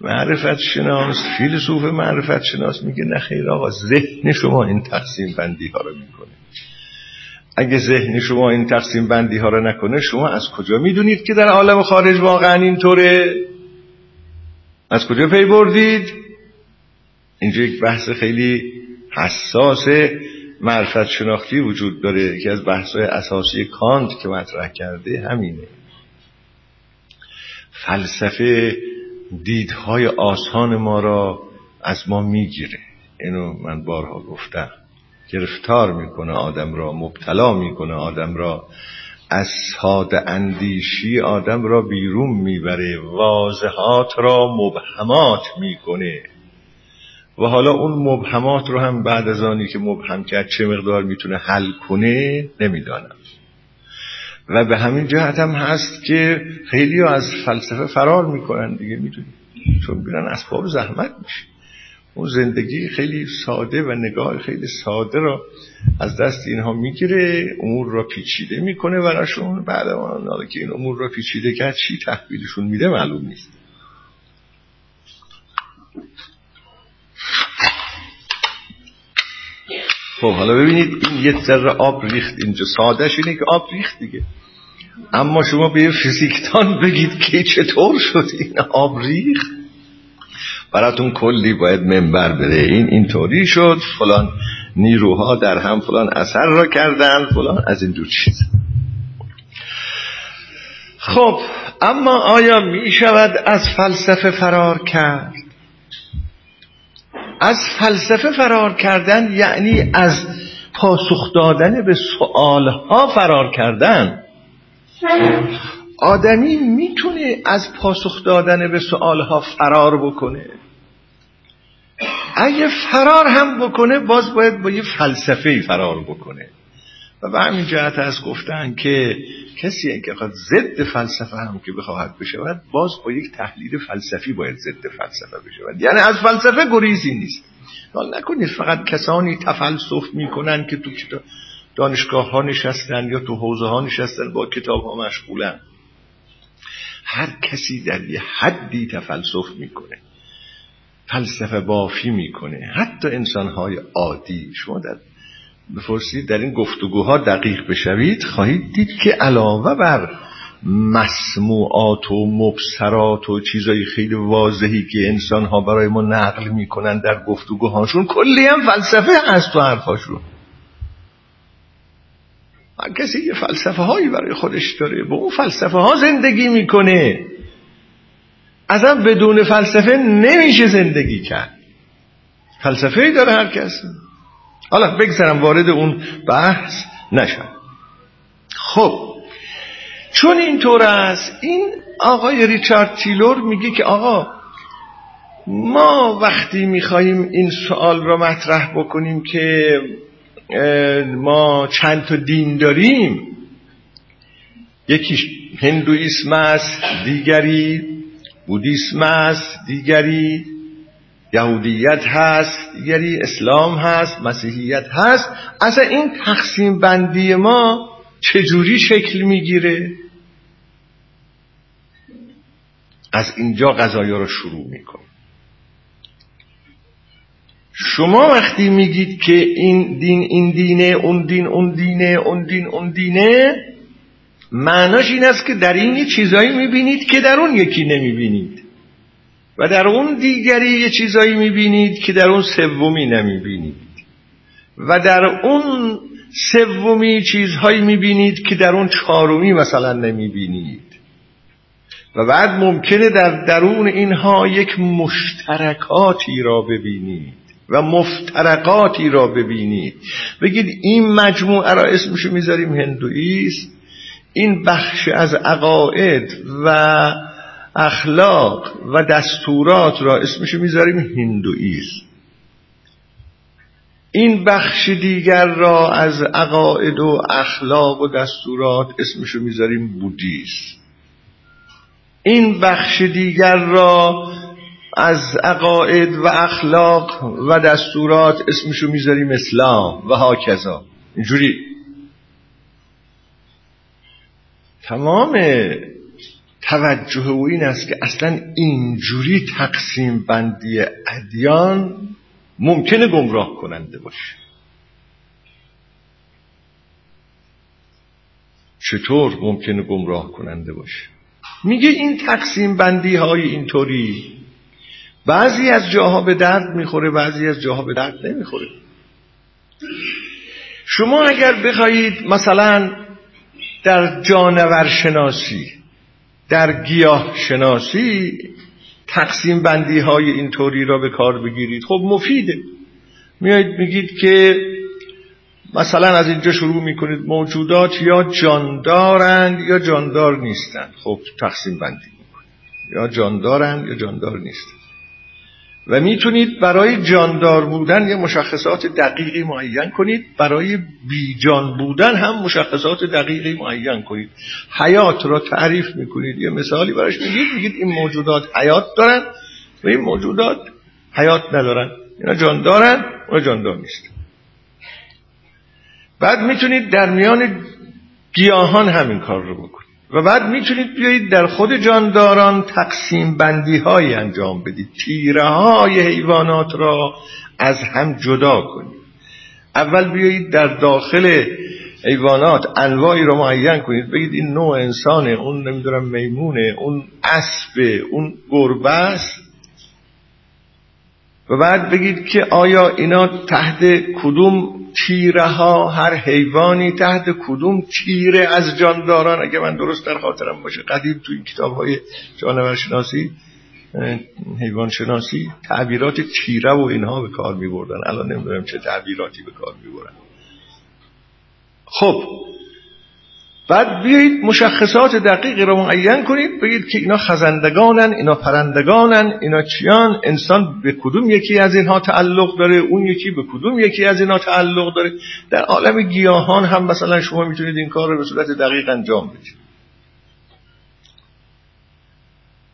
معرفت شناس فیلسوف معرفت شناس. میگه نه خیر آقا ذهن شما این تقسیم بندی ها رو می‌کنه. اگه ذهن شما این تقسیم بندی ها رو نکنه شما از کجا می‌دونید که در عالم خارج واقعا اینطوره؟ از کجا پی بردید؟ اینجا یک بحث خیلی حساس معرفت شناختی وجود داره. که از بحث اساسی کانت که مطرح کرده همینه. فلسفه دیدهای آسان ما را از ما می‌گیره. اینو من بارها گفتم. گرفتار می‌کنه آدم را مبتلا می‌کنه آدم را. از ساده اندیشی آدم را بیرون می‌بره. واضحات را مبهمات می‌کنه. و حالا اون مبهمات رو هم بعد از آنی که مبهم کرد چه مقدار می‌تونه حل کنه نمی‌دانم. و به همین جهت هم هست که خیلی از فلسفه فرار می‌کنن دیگه می‌دونی؟ چون بیرن اسباب زحمت میشه اون زندگی خیلی ساده و نگاه خیلی ساده را از دست اینها می‌گیره امور را پیچیده می‌کنه براشون. بعد آن که این امور را پیچیده کرد چی تحویلشون میده معلوم نیست. خب حالا ببینید این یه ذره آب ریخت اینجا. سادهش اینه که آب ریخت دیگه. اما شما به یه فیزیکدان بگید که چطور شد این آب ریخت؟ براتون کلی باید منبر بره این اینطوری شد. فلان نیروها در هم فلان اثر را کردن. فلان از این دو چیز. خب اما آیا می شود از فلسفه فرار کرد؟ از فلسفه فرار کردن یعنی از پاسخ دادن به سوالها فرار کردن. آدمی می‌تونه از پاسخ دادن به سوالها فرار بکنه. اگه فرار هم بکنه باز باید با یه فلسفه فرار بکنه. و همین جهت از گفتن که کسی که خواهد ضد فلسفه هم که بخواهد بشود باز با یک تحلیل فلسفی باید ضد فلسفه بشود. یعنی از فلسفه گریزی نیست. حال نکنید فقط کسانی تفلسف می‌کنن که تو دانشگاه ها نشستن یا تو حوزه ها نشستن با کتاب ها مشغولن. هر کسی در یه حدی تفلسف می‌کنه. فلسفه بافی می‌کنه. حتی انسان های عادی. شما در بفرستید در این گفتگوها دقیق بشوید خواهید دید که علاوه بر مسموعات و مبصرات و چیزای خیلی واضحی که انسان ها برای ما نقل می‌کنن در گفتگوهاشون کلی هم فلسفه هست تو حرفاشون. هر کسی یه فلسفه هایی برای خودش داره با اون فلسفه ها زندگی می‌کنه. اصلا بدون فلسفه نمیشه زندگی کرد. فلسفه داره هر کس. حالا بگذارم وارد اون بحث نشم. خب چون اینطور است این آقای ریچارد تیلور میگه که آقا ما وقتی میخواییم این سوال را مطرح بکنیم که ما چند تا دین داریم یکیش هندویسم است دیگری بودیسم است دیگری یهودیت هست دیگری اسلام هست مسیحیت هست. اصلا این تقسیم بندی ما چجوری شکل می‌گیره؟ از اینجا قضایا رو شروع میکن شما وقتی میگید که این دین این دینه اون دین اون دینه اون دین اون دینه معناش این است که در این چیزایی می‌بینید که در اون یکی نمی‌بینید. و در اون دیگری یه چیزایی می‌بینید که در اون سومی نمی‌بینید. و در اون سومی چیزهایی می‌بینید که در اون چهارمی مثلا نمی‌بینید. و بعد ممکنه در درون اینها یک مشترکاتی را ببینید و مفترقاتی را ببینید. بگید این مجموعه را اسمشو می‌ذاریم هندویست این بخش از عقاید و اخلاق و دستورات را اسمشو می‌ذاریم هندویست این بخش دیگر را از عقاید و اخلاق و دستورات اسمشو می‌ذاریم بودیست این بخش دیگر را از عقاید و اخلاق و دستورات اسمشو می‌ذاریم اسلام و هاکذا. اینجوری. تمام توجه او این است که اصلا اینجوری تقسیم بندی ادیان ممکنه گمراه کننده باشه. چطور ممکنه گمراه کننده باشه؟ میگه این تقسیم بندی های اینطوری. بعضی از جاها به درد می‌خوره بعضی از جاها به درد نمی‌خوره. شما اگر بخواهید مثلا در جانور شناسی در گیاه شناسی تقسیم بندی های اینطوری را به کار بگیرید. خب مفیده. میایید میگید که مثلا از اینجا شروع می‌کنید موجودات یا جاندارند یا جاندار نیستند. خب تقسیم بندی می‌کنید. یا جاندارند یا جاندار نیستند. و می‌تونید برای جاندار بودن یه مشخصات دقیقی معین کنید برای بیجان بودن هم مشخصات دقیقی معین کنید. حیات را تعریف می‌کنید. یه مثالی براش میگید میگید این موجودات حیات دارن و این موجودات حیات ندارن. اینا جاندارن و جاندار نیست. بعد می‌تونید در میان گیاهان همین کار رو بکنید. و بعد می‌تونید بیایید در خود جانداران تقسیم بندی های انجام بدید. تیره های حیوانات را از هم جدا کنید. اول بیایید در داخل حیوانات انواعی رو معین کنید. بگید این نوع انسانه اون نمی‌دونم میمونه اون اسب اون گربه است. و بعد بگید که آیا اینا تحت کدوم تیره ها هر حیوانی تحت کدوم تیره از جانداران؟ اگه من درست در خاطرم باشه. قدیم تو این کتاب های جانور شناسی حیوان شناسی تعبیرات تیره و اینها به کار می بردن الان نمی‌دونم چه تعبیراتی به کار می بردن خب بعد بیایید مشخصات دقیقی را معین کنید. بگید که اینا خزندگانن اینا پرندگانن اینا چیان؟ انسان به کدوم یکی از اینها تعلق داره؟ اون یکی به کدوم یکی از اینها تعلق داره؟ در عالم گیاهان هم مثلا شما می‌تونید این کار رو به صورت دقیق انجام بدید.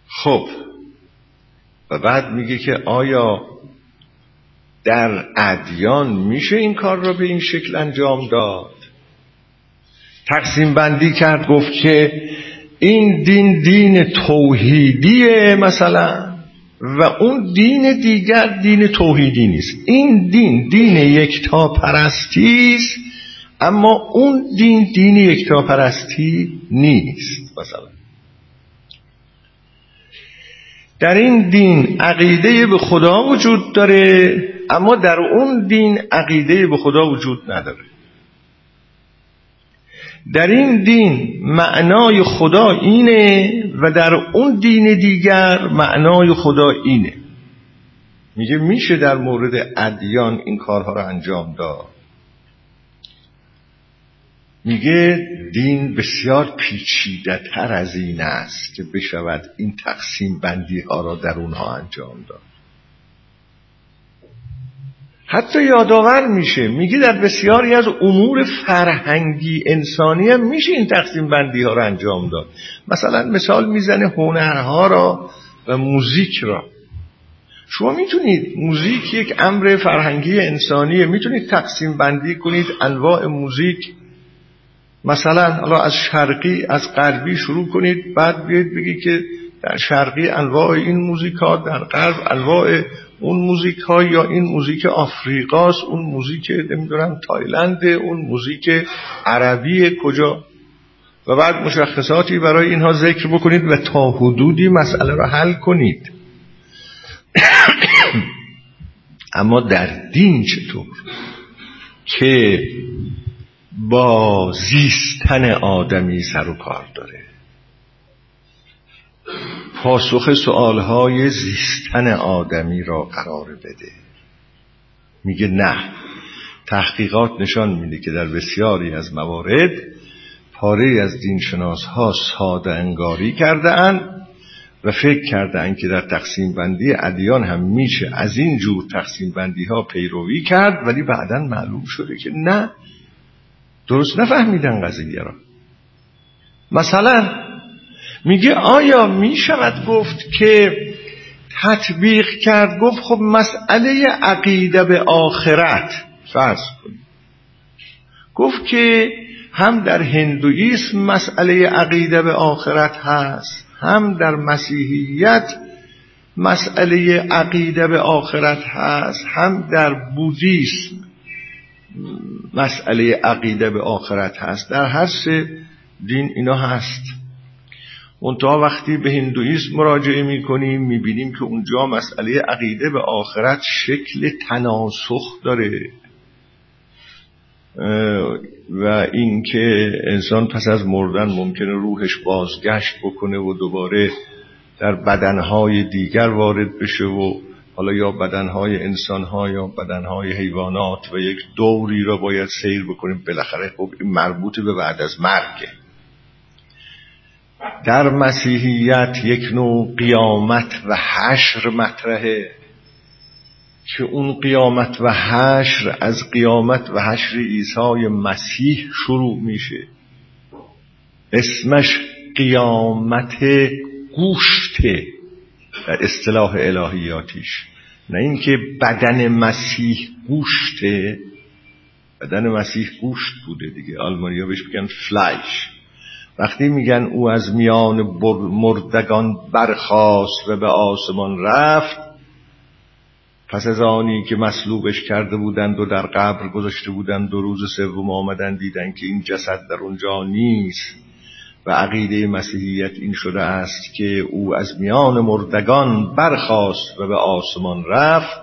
خب. و بعد میگه که آیا در ادیان میشه این کار را به این شکل انجام داد؟ تقسیم بندی کرد گفت که این دین دین توحیدیه مثلا و اون دین دیگر دین توحیدی نیست. این دین دین یکتا پرستی است اما اون دین دین یکتا پرستی نیست مثلا. در این دین عقیده به خدا وجود داره اما در اون دین عقیده به خدا وجود نداره. در این دین معنای خدا اینه و در اون دین دیگر معنای خدا اینه. میگه میشه در مورد ادیان این کارها رو انجام داد. میگه دین بسیار پیچیده تر از این است که بشود این تقسیم بندی ها را در اونها انجام داد. حتی یادآور میشه. میگه در بسیاری از امور فرهنگی انسانی هم میشه این تقسیم بندی ها را انجام داد. مثلا مثال می‌زنه هنرها را و موزیک را. شما می‌تونید موزیک یک امر فرهنگی انسانیه. می‌تونید تقسیم بندی کنید. انواع موزیک. مثلا حالا از شرقی از غربی شروع کنید. بعد بیاید بگید که در شرقی انواع این موزیک ها در غرب انواع اون موزیک ها یا این موزیک آفریقاست اون موزیک نمی‌دونم تایلند اون موزیک عربی کجا؟ و بعد مشخصاتی برای اینها ذکر بکنید و تا حدودی مسئله را حل کنید. [COUGHS] اما در دین چطور؟ که با زیستن آدمی سر و کار داره. پاسخ سوالهای زیستن آدمی را قرار بده. میگه نه. تحقیقات نشان میده که در بسیاری از موارد پاره از دینشناس ها ساده انگاری کرده اند و فکر کرده که در تقسیم بندی ادیان هم میشه از این جور تقسیم بندی ها پیروی کرد ولی بعدا معلوم شده که نه. درست نفهمیدن قضیه را. مثلا میگه آیا می‌شود گفت که تطبیق کرد؟ گفت خب مسئله عقیده به آخرت. فرض کنید. گفت که هم در هندویسم مسئله عقیده به آخرت هست هم در مسیحیت مسئله عقیده به آخرت هست هم در بودیسم مسئله عقیده به آخرت هست. در هر سه دین اینا هست. منتها وقتی به هندویسم مراجعه می‌کنیم می‌بینیم که اونجا مسئله عقیده به آخرت شکل تناسخ داره. و اینکه انسان پس از مردن ممکنه روحش بازگشت بکنه و دوباره در بدنهای دیگر وارد بشه و حالا یا بدنهای انسانها یا بدنهای حیوانات و یک دوری را باید سیر بکنیم. بالاخره خب مربوط به بعد از مرگه در مسیحیت یک نوع قیامت و حشر مطرحه. که اون قیامت و حشر از قیامت و حشر عیسی مسیح شروع میشه. اسمش قیامت گوشته در اصطلاح الهیاتیش. نه اینکه بدن مسیح گوشته بدن مسیح گوشت بوده دیگه. آلمانیا بهش میگن فلایش. وقتی میگن او از میان مردگان برخاست و به آسمان رفت پس از آنی که مصلوبش کرده بودند و در قبر گذاشته بودند و روز سوم آمدن دیدن که این جسد در اونجا نیست. و عقیده مسیحیت این شده است که او از میان مردگان برخاست و به آسمان رفت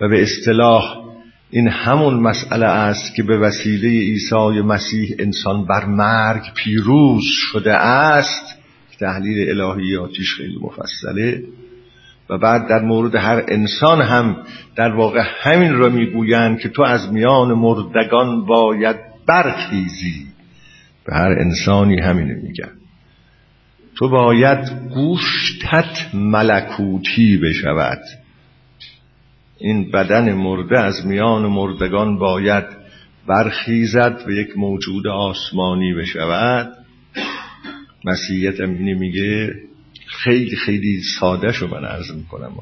و به اصطلاح این همون مسئله است که به وسیله عیسی مسیح انسان بر مرگ پیروز شده است. تحلیل الهیاتیش خیلی مفصله. و بعد در مورد هر انسان هم در واقع همین را می‌گویند که تو از میان مردگان باید برخیزی. به هر انسانی همینو میگن تو باید گوشتت ملکوتی بشود. این بدن مرده از میان مردگان باید برخیزد و یک موجود آسمانی بشود. مسیحیت امینی میگه خیلی خیلی ساده شو من عرض می‌کنم.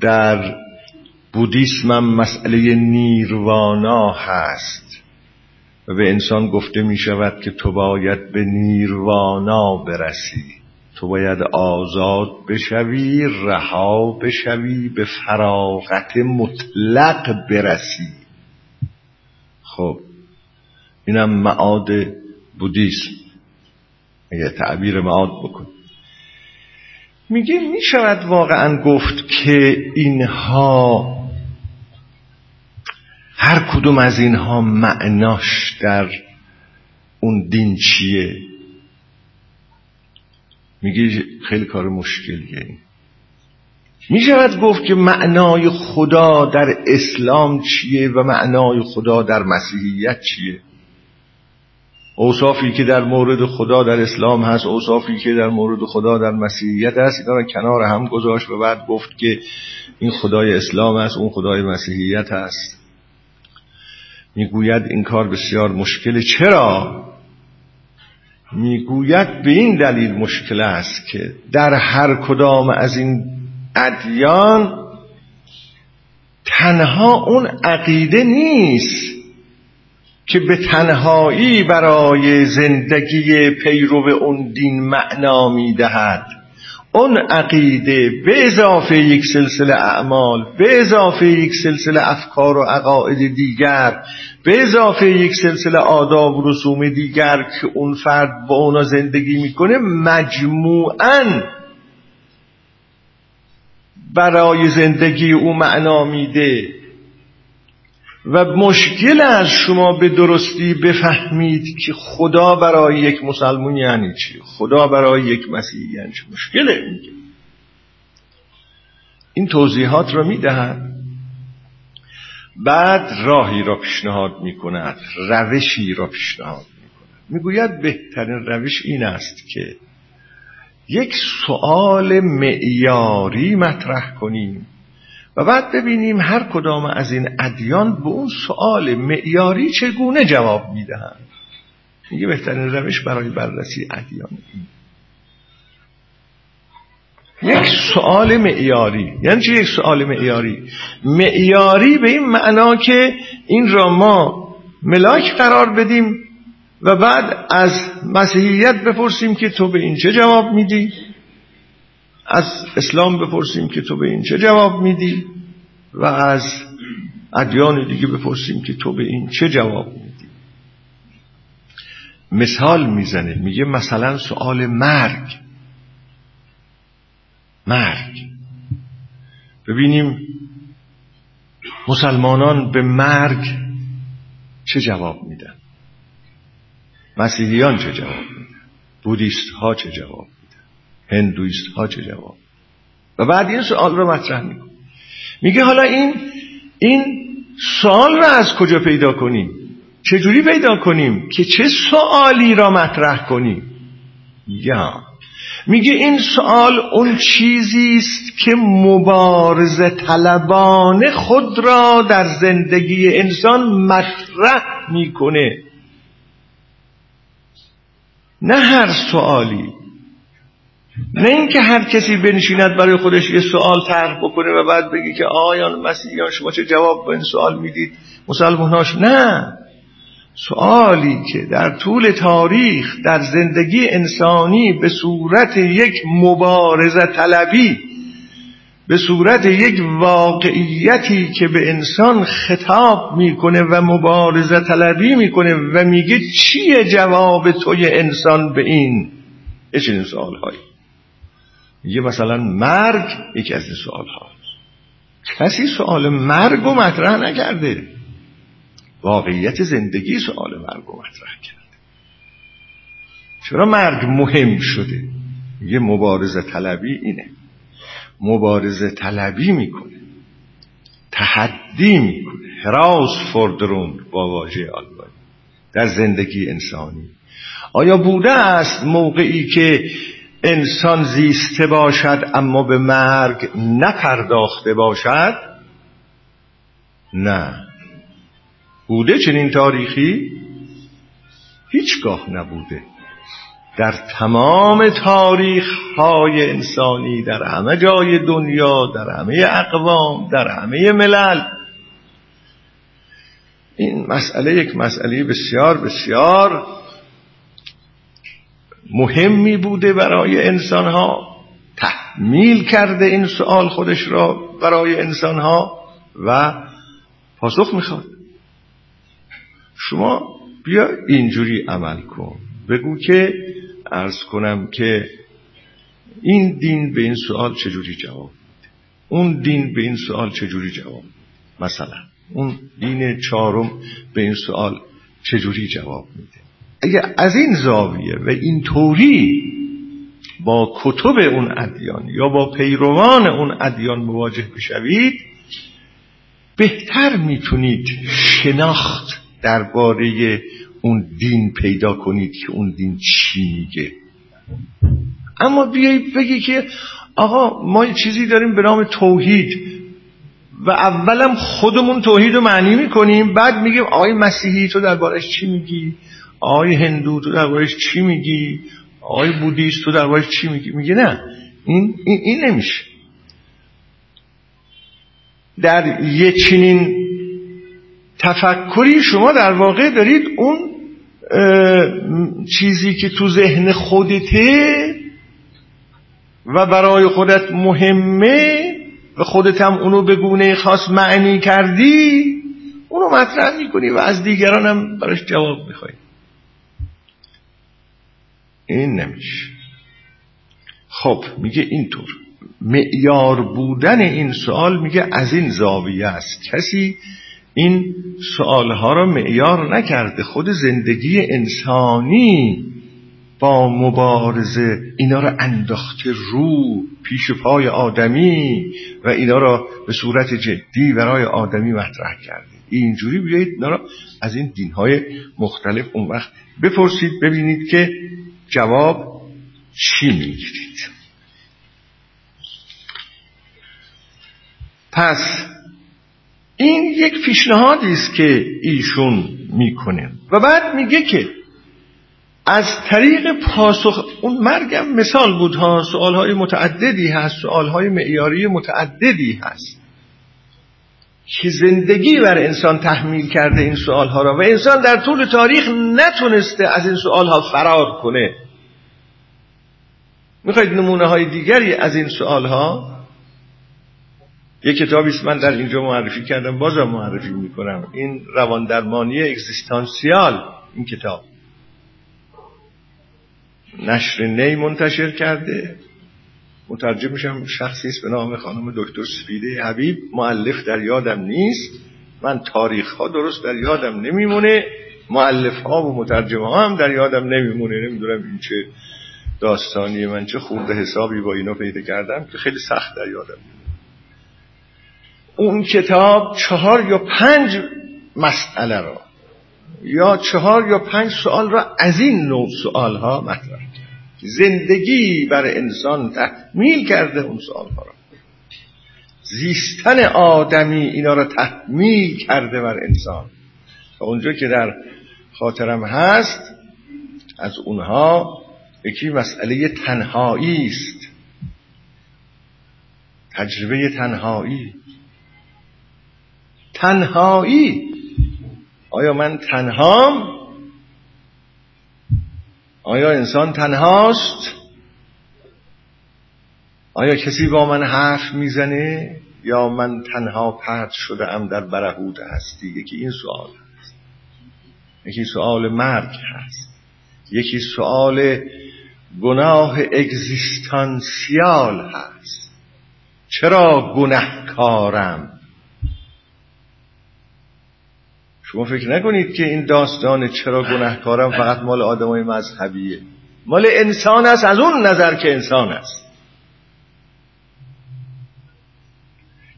در بودیسم هم مسئله نیروانا هست و به انسان گفته می شود که تو باید به نیروانا برسی. تو باید آزاد بشوی رها بشوی به فراغت مطلق برسی. خب اینم معاد بودیسم. اگه تعبیر معاد بکن. میگه می‌شود واقعا گفت که اینها هر کدوم از اینها معناش در اون دین چیه؟ میگه خیلی کار مشکلیه می شود گفت که معنای خدا در اسلام چیه و معنای خدا در مسیحیت چیه؟ اوصافی که در مورد خدا در اسلام هست اوصافی که در مورد خدا در مسیحیت هست اینا کنار هم گذاشت و بعد گفت که این خدای اسلام است اون خدای مسیحیت هست. می‌گوید این کار بسیار مشکل چرا؟ می‌گوید به این دلیل مشکل است که در هر کدام از این ادیان تنها اون عقیده نیست که به تنهایی برای زندگی پیرو اون دین معنا می‌دهد. اون عقیده به اضافه یک سلسله اعمال به اضافه یک سلسله افکار و عقاید دیگر به اضافه یک سلسله آداب و رسوم دیگر که اون فرد با اونا زندگی می‌کنه مجموعاً برای زندگی او معنا میده. و مشکل از شما به درستی بفهمید که خدا برای یک مسلمون یعنی چی؟ خدا برای یک مسیحی یعنی چی؟ مشکله میگه این توضیحات را می‌دهد. بعد راهی را پیشنهاد می‌کند روشی را پیشنهاد می‌کند. می‌گوید بهترین روش این است که یک سؤال معیاری مطرح کنیم. و بعد ببینیم هر کدام از این ادیان به اون سؤال معیاری چگونه جواب می‌دهند. میگه بهترین روش برای بررسی ادیان یک سؤال معیاری. یعنی چه یک سؤال معیاری؟ معیاری به این معنا که این را ما ملاک قرار بدیم و بعد از مسیحیت بپرسیم که تو به این چه جواب میدی؟ از اسلام بپرسیم که تو به این چه جواب میدی و از ادیان دیگه بپرسیم که تو به این چه جواب میدی. مثال می‌زنه میگه مثلا سوال مرگ. مرگ. ببینیم مسلمانان به مرگ چه جواب میدن؟ مسیحیان چه جواب میدن؟ بودیست ها چه جواب هندویست ها چه جواب؟ و بعد این سوال رو مطرح میکن میگه حالا این این سوال رو از کجا پیدا کنیم؟ چجوری پیدا کنیم که چه سوالی را مطرح کنیم؟ یا. میگه این سوال اون چیزی است که مبارزه طلبانه خود را در زندگی انسان مطرح می‌کنه. نه هر سوالی. نه اینکه هر کسی بنشیند برای خودش یه سوال طرح بکنه و بعد بگی که آیان مسیحیان شما چه جواب به این سوال می‌دید؟ مسلماناش نه. سوالی که در طول تاریخ در زندگی انسانی به صورت یک مبارزه طلبی به صورت یک واقعیتی که به انسان خطاب می‌کنه و مبارزه طلبی می‌کنه و میگه چیه جواب توی انسان به این؟ چنین سوال یه مثلا مرگ یکی از این سوال کسی سوال مرگ و مطرح نکرده. واقعیت زندگی سوال مرگ و مطرح کرده. چرا مرگ مهم شده؟ یه مبارزه طلبی اینه. مبارزه طلبی می‌کنه. تحدی می‌کنه. هراس فردرون با واژه آلبانی در زندگی انسانی. آیا بوده است موقعی که انسان زیسته باشد اما به مرگ نپرداخته باشد؟ نه. بوده چنین تاریخی؟ هیچگاه نبوده. در تمام تاریخ های انسانی در همه جای دنیا در همه اقوام در همه ملل. این مسئله یک مسئله بسیار بسیار مهمی بوده برای انسان ها تحمیل کرده این سوال خودش را برای انسان ها و پاسخ می‌خواد. شما بیا اینجوری عمل کن. بگو که ارز کنم که این دین به این سوال چجوری جواب اون دین به این سوال چجوری جواب مثلا اون دین چهارم به این سوال چجوری جواب میده؟ اگه از این زاویه و این طوری با کتب اون ادیان یا با پیروان اون ادیان مواجه بشوید بهتر می‌تونید شناخت درباره اون دین پیدا کنید که اون دین چی میگه. اما بیایی بگی که آقا ما یه چیزی داریم به نام توحید و اولم خودمون توحید رو معنی می‌کنیم بعد میگیم آقای مسیحی تو دربارش چی میگی؟ آقای هندو تو دربارش چی میگی؟ آقای بودیست تو دربارش چی میگی؟ میگه نه این, این, این نمیشه. در یه چنین تفکری شما در واقع دارید اون چیزی که تو ذهن خودته و برای خودت مهمه و خودت هم اونو به گونه خاص معنی کردی اونو مطرح می‌کنی و از دیگران هم براش جواب می‌خوای. این نمیشه. خب میگه اینطور. معیار بودن این سوال میگه از این زاویه است. کسی این سوالها را معیار نکرده. خود زندگی انسانی با مبارزه اینا را انداخته رو پیش پای آدمی و اینا را به صورت جدی برای آدمی مطرح کرده. اینجوری بیایید اینا را از این دینهای مختلف اون وقت بپرسید ببینید که جواب چی می‌گیرید؟ پس این یک پیشنهادی است که ایشون می‌کنه. و بعد میگه که از طریق پاسخ اون مرگم مثال بود ها سوال متعددی هست سوال های معیاری متعددی هست. که زندگی بر انسان تحمیل کرده این سوال ها را و انسان در طول تاریخ نتونسته از این سوال ها فرار کنه. می‌خواید نمونه های دیگری از این سوال ها یه کتابی من در اینجا معرفی کردم بازم معرفی می‌کنم. این روان درمانی اگزیستانسیال این کتاب. نشر نی منتشر کرده. مترجمش هم شخصی است به نام خانم دکتر سفیده حبیب. معلف در یادم نیست. من تاریخ ها درست در یادم نمیمونه. معلف ها و مترجمه ها هم در یادم نمیمونه. نمی‌دونم این چه داستانی من چه خورده حسابی با اینا پیدا کردم که خیلی سخت در یادم اون کتاب چهار یا پنج مسئله را یا چهار یا پنج سوال را از این نوع سوال ها مطرح زندگی بر انسان تحمیل کرده اون سوال ها را. زیستن آدمی اینا را تحمیل کرده بر انسان. و اونجا که در خاطرم هست از اونها یکی مسئله تنهایی است. تجربه تنهایی. تنهایی. آیا من تنهام؟ آیا انسان تنهاست؟ آیا کسی با من حرف می‌زنه؟ یا من تنها پرد شده ام در برهود هستی؟ یکی این سوال هست. یکی سوال مرگ هست. یکی سوال گناه اگزیستانسیال هست. چرا گنهکارم شما فکر نکنید که این داستان چرا گنهکارم فقط مال آدمای مذهبیه. مال انسان است از اون نظر که انسان است.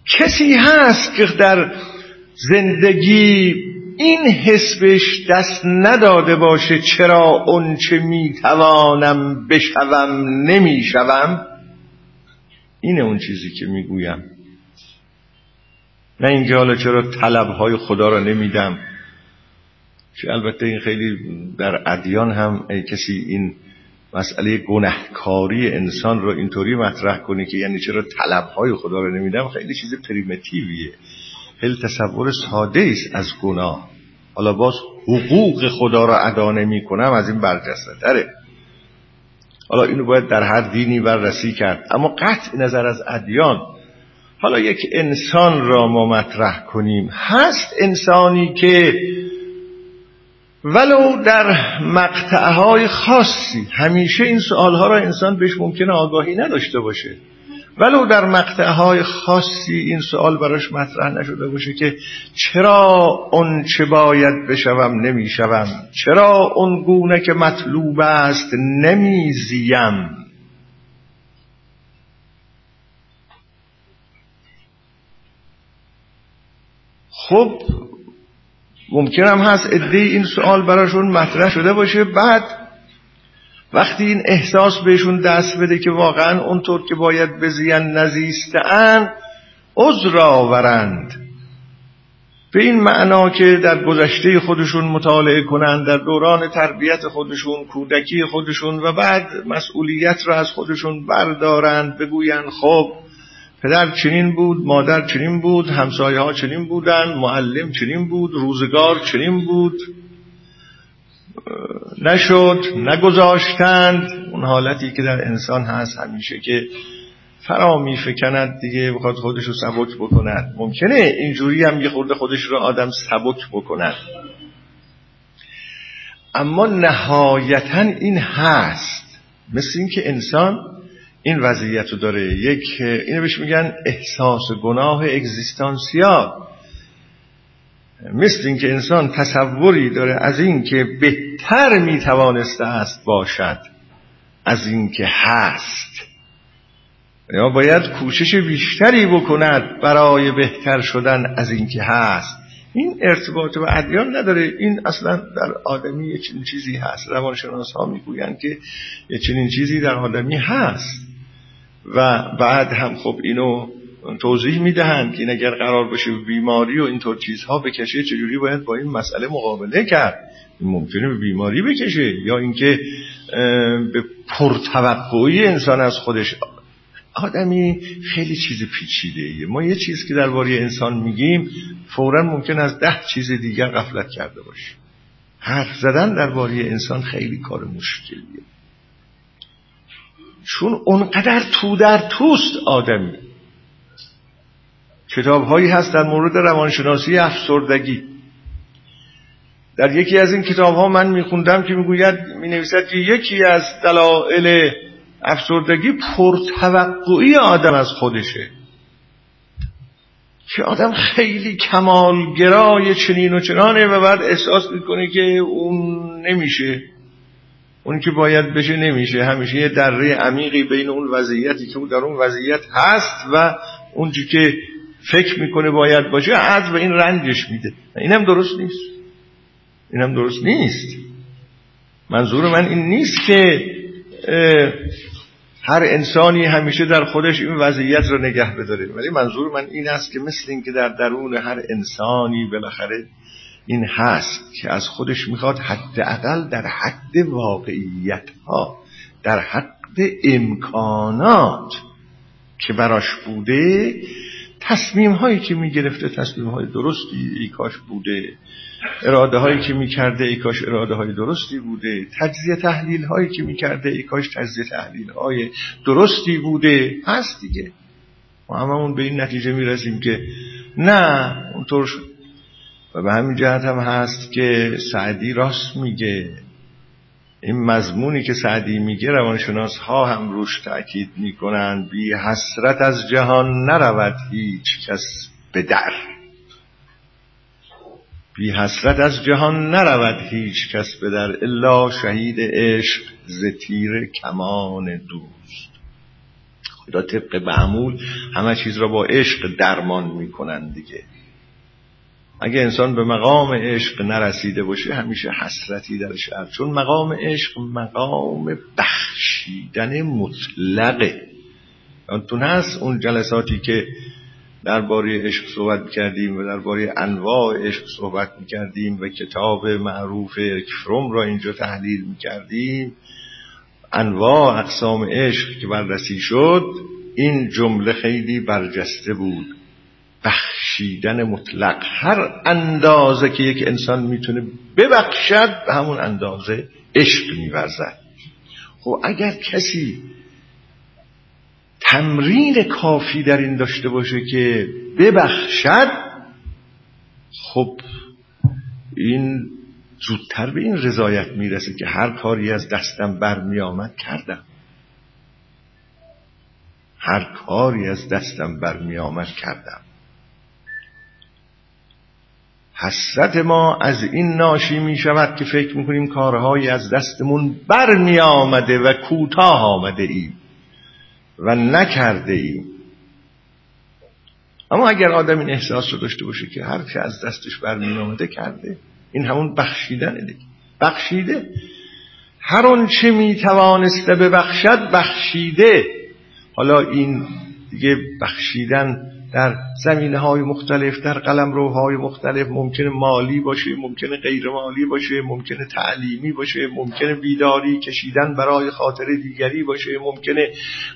کسی هست که در زندگی این حسبش دست نداده باشه چرا اون چه می‌توانم بشوم نمی‌شوم؟ اینه اون چیزی که می‌گویم. نه اینکه حالا چرا طلبهای خدا را نمیدم. که البته این خیلی در ادیان هم ای کسی این مسئله گنهکاری انسان رو اینطوری مطرح کنه که یعنی چرا طلبهای خدا رو نمیدم؟ خیلی چیز پریمتیویه خیلی تصور ساده است از گناه. حالا باز حقوق خدا را ادا نمی کنم از این برجسته تره حالا اینو باید در هر دینی بررسی کرد. اما قطع نظر از ادیان. حالا یک انسان را ما مطرح کنیم. هست انسانی که ولو در مقطعهای خاصی همیشه این سوالها را انسان بهش ممکنه آگاهی نداشته باشه. ولو در مقطعهای خاصی این سوال براش مطرح نشده باشه که چرا اون چه باید بشوم نمی‌شوم؟ چرا اون گونه که مطلوب است نمیزیم؟ خب ممکنم هست ادهی این سوال براشون مطرح شده باشه. بعد وقتی این احساس بهشون دست بده که واقعا اونطور که باید بزین نزیستن عذر آورند. به این معنا که در گذشته خودشون مطالعه کنند در دوران تربیت خودشون کودکی خودشون و بعد مسئولیت را از خودشون بردارند بگویند خب پدر چنین بود مادر چنین بود همسایه ها چنین بودن معلم چنین بود روزگار چنین بود. نشد نگذاشتند اون حالتی که در انسان هست همیشه که فرا میفکند دیگه بخواد خودش رو سبک بکند. ممکنه اینجوری هم یه خورده خودش رو آدم سبک بکند. اما نهایتا این هست. مثل اینکه انسان این وضعیت رو داره یک اینو بهش میگن احساس گناه اگزیستانسیال. مثل اینکه انسان تصوری داره از اینکه بهتر می‌توانسته است باشد از اینکه هست. یا باید کوشش بیشتری بکند برای بهتر شدن از اینکه هست. این ارتباط و ادیان نداره. این اصلا در آدمی یه چنین چیزی هست. روانشناس ها می‌گویند که یه چنین چیزی در آدمی هست. و بعد هم خب اینو توضیح می‌دهند که این اگر قرار باشه بیماری و اینطور چیزها بکشه چجوری باید با این مسئله مقابله کرد؟ ممکنه بیماری بکشه یا اینکه به پرتوقعی انسان از خودش. آدمی خیلی چیز پیچیده ما یه چیز که درباره انسان میگیم فورا ممکن از ده چیز دیگر غفلت کرده باشه. حرف زدن درباره انسان خیلی کار مشکلیه. چون اونقدر تو در توست آدمی کتاب هایی هست در مورد روانشناسی افسردگی. در یکی از این کتاب ها من میخوندم که می‌گوید می نویسد که یکی از دلایل افسردگی پرتوقعی آدم از خودشه. که آدم خیلی کمالگرای چنین و چنانه و بعد احساس می‌کنه که اون نمیشه. اون که باید بشه نمیشه. همیشه یه دره عمیقی بین اون وضعیتی که او در اون وضعیت هست و اون که فکر می‌کنه باید باشه از به این رنجش میده. اینم درست نیست. اینم درست نیست. منظور من این نیست که هر انسانی همیشه در خودش این وضعیت رو نگه بداره. ولی منظور من این است که مثل اینکه در درون هر انسانی بالاخره این هست که از خودش می‌خواد حداقل در حد واقعیت ها در حد امکانات که براش بوده تصمیم هایی که می‌گرفته تصمیم های درستی ای کاش بوده. اراده هایی که می‌کرده ای کاش اراده های درستی بوده. تجزیه تحلیل هایی که می‌کرده ای کاش تجزیه تحلیل های درستی بوده. هست دیگه. ما هممون به این نتیجه می‌رسیم که نه اونطور به همین جهت هم هست که سعدی راست میگه. این مضمونی که سعدی میگه روانشناس ها هم روش تأکید می‌کنن بی حسرت از جهان نرود هیچ کس به در. بی حسرت از جهان نرود هیچ کس به در الا شهید عشق زتیر کمان دوست. خدا طبق معمول همه چیز را با عشق درمان می‌کنن دیگه. اگه انسان به مقام عشق نرسیده باشه همیشه حسرتی در شهر چون مقام عشق مقام بخشیدن مطلقه. یادتون هست اون جلساتی که درباره عشق صحبت می‌کردیم و درباره انواع عشق صحبت می‌کردیم و کتاب معروف فروم را اینجا تحلیل می‌کردیم. انواع اقسام عشق که بررسی شد این جمله خیلی برجسته بود. بخشیدن مطلق. هر اندازه که یک انسان می‌تونه ببخشد به همون اندازه عشق میورزد. خب اگر کسی تمرین کافی در این داشته باشه که ببخشد خب این زودتر به این رضایت می‌رسه که هر کاری از دستم برمی آمد کردم. هر کاری از دستم برمی آمد کردم. حسرت ما از این ناشی می شود که فکر می‌کنیم کارهایی از دستمون برمی آمده و کوتاه آمده ایم و نکرده ایم. اما اگر آدم این احساس رو داشته باشه که هر که از دستش برمی آمده کرده. این همون بخشیدن دیگه. بخشیده. هر اون چه می توانسته ببخشد بخشیده. حالا این دیگه بخشیدن در زمینه های مختلف در قلم روهای مختلف ممکنه مالی باشه ممکنه غیر مالی باشه ممکنه تعلیمی باشه ممکنه بیداری کشیدن برای خاطر دیگری باشه ممکنه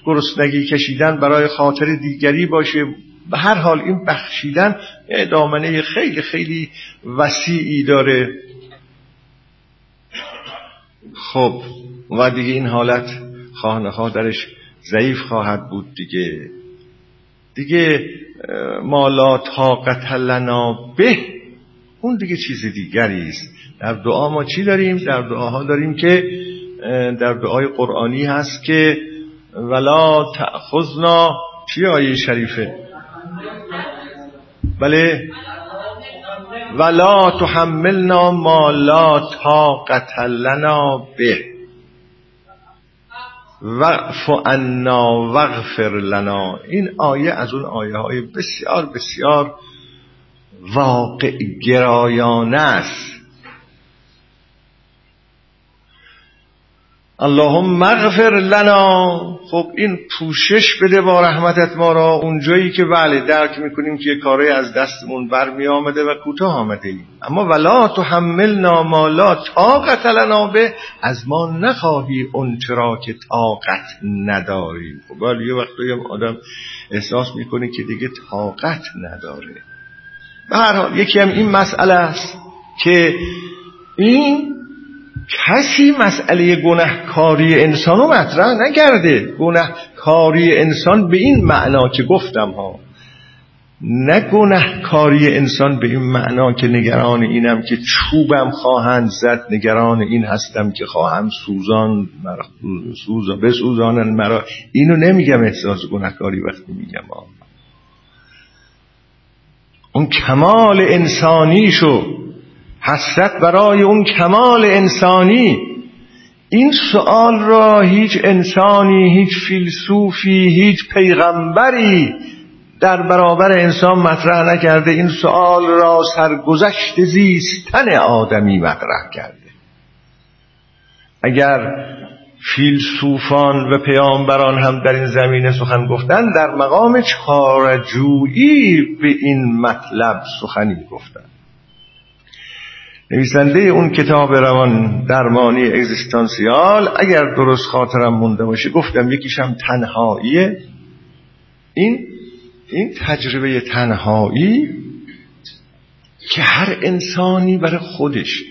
گرسنگی کشیدن برای خاطر دیگری باشه. به هر حال این بخشیدن دامنه خیلی خیلی وسیعی داره. خب و دیگه این حالت خانه درش ضعیف خواهد بود دیگه. دیگه مالا طاقت لنا به. اون دیگه چیز دیگری است. در دعا ما چی داریم؟ در دعاها داریم که در دعای قرآنی هست که ولا تأخذنا چی آیه شریفه؟ بله. ولا تحملنا ما لا طاقت لنا به. وعف عنا وغفر لنا. این آیه از اون آیه های بسیار بسیار واقع گرایانه است. اللهم مغفر لنا. خب این پوشش بده با رحمتت ما را. اونجایی که بله درک می‌کنیم که کاری از دستمون برمی آمده و کوتاه آمده ایم. اما ولا تو حملنا ما لا طاقت لنا به. از ما نخواهی اون چرا که طاقت نداریم خب بله یه وقتی هم آدم احساس می‌کنه که دیگه طاقت نداره. به هر حال یکی هم این مسئله است که این کسی مسئله گناهکاری انسان رو مطرح نکرده. گناهکاری انسان به این معنا که گفتم ها. نه گناهکاری انسان به این معنا که نگران اینم که چوبم خواهند زد نگران این هستم که خواهم سوزان مرا سوزا بسوزانن مرا. اینو نمیگم احساس گناهکاری وقتی میگم ها. اون کمال انسانی شو حسرت برای اون کمال انسانی. این سوال را هیچ انسانی هیچ فیلسوفی هیچ پیغمبری در برابر انسان مطرح نکرده. این سوال را سرگذشت زیستن آدمی مطرح کرده. اگر فیلسوفان و پیامبران هم در این زمینه سخن گفتن در مقام چارجویی به این مطلب سخنی گفتند نویسنده اون کتاب روان درمانی اگزیستانسیال اگر درست خاطرم مونده باشه گفتم یکیشم تنهاییه این این تجربه تنهایی که هر انسانی برای خودش.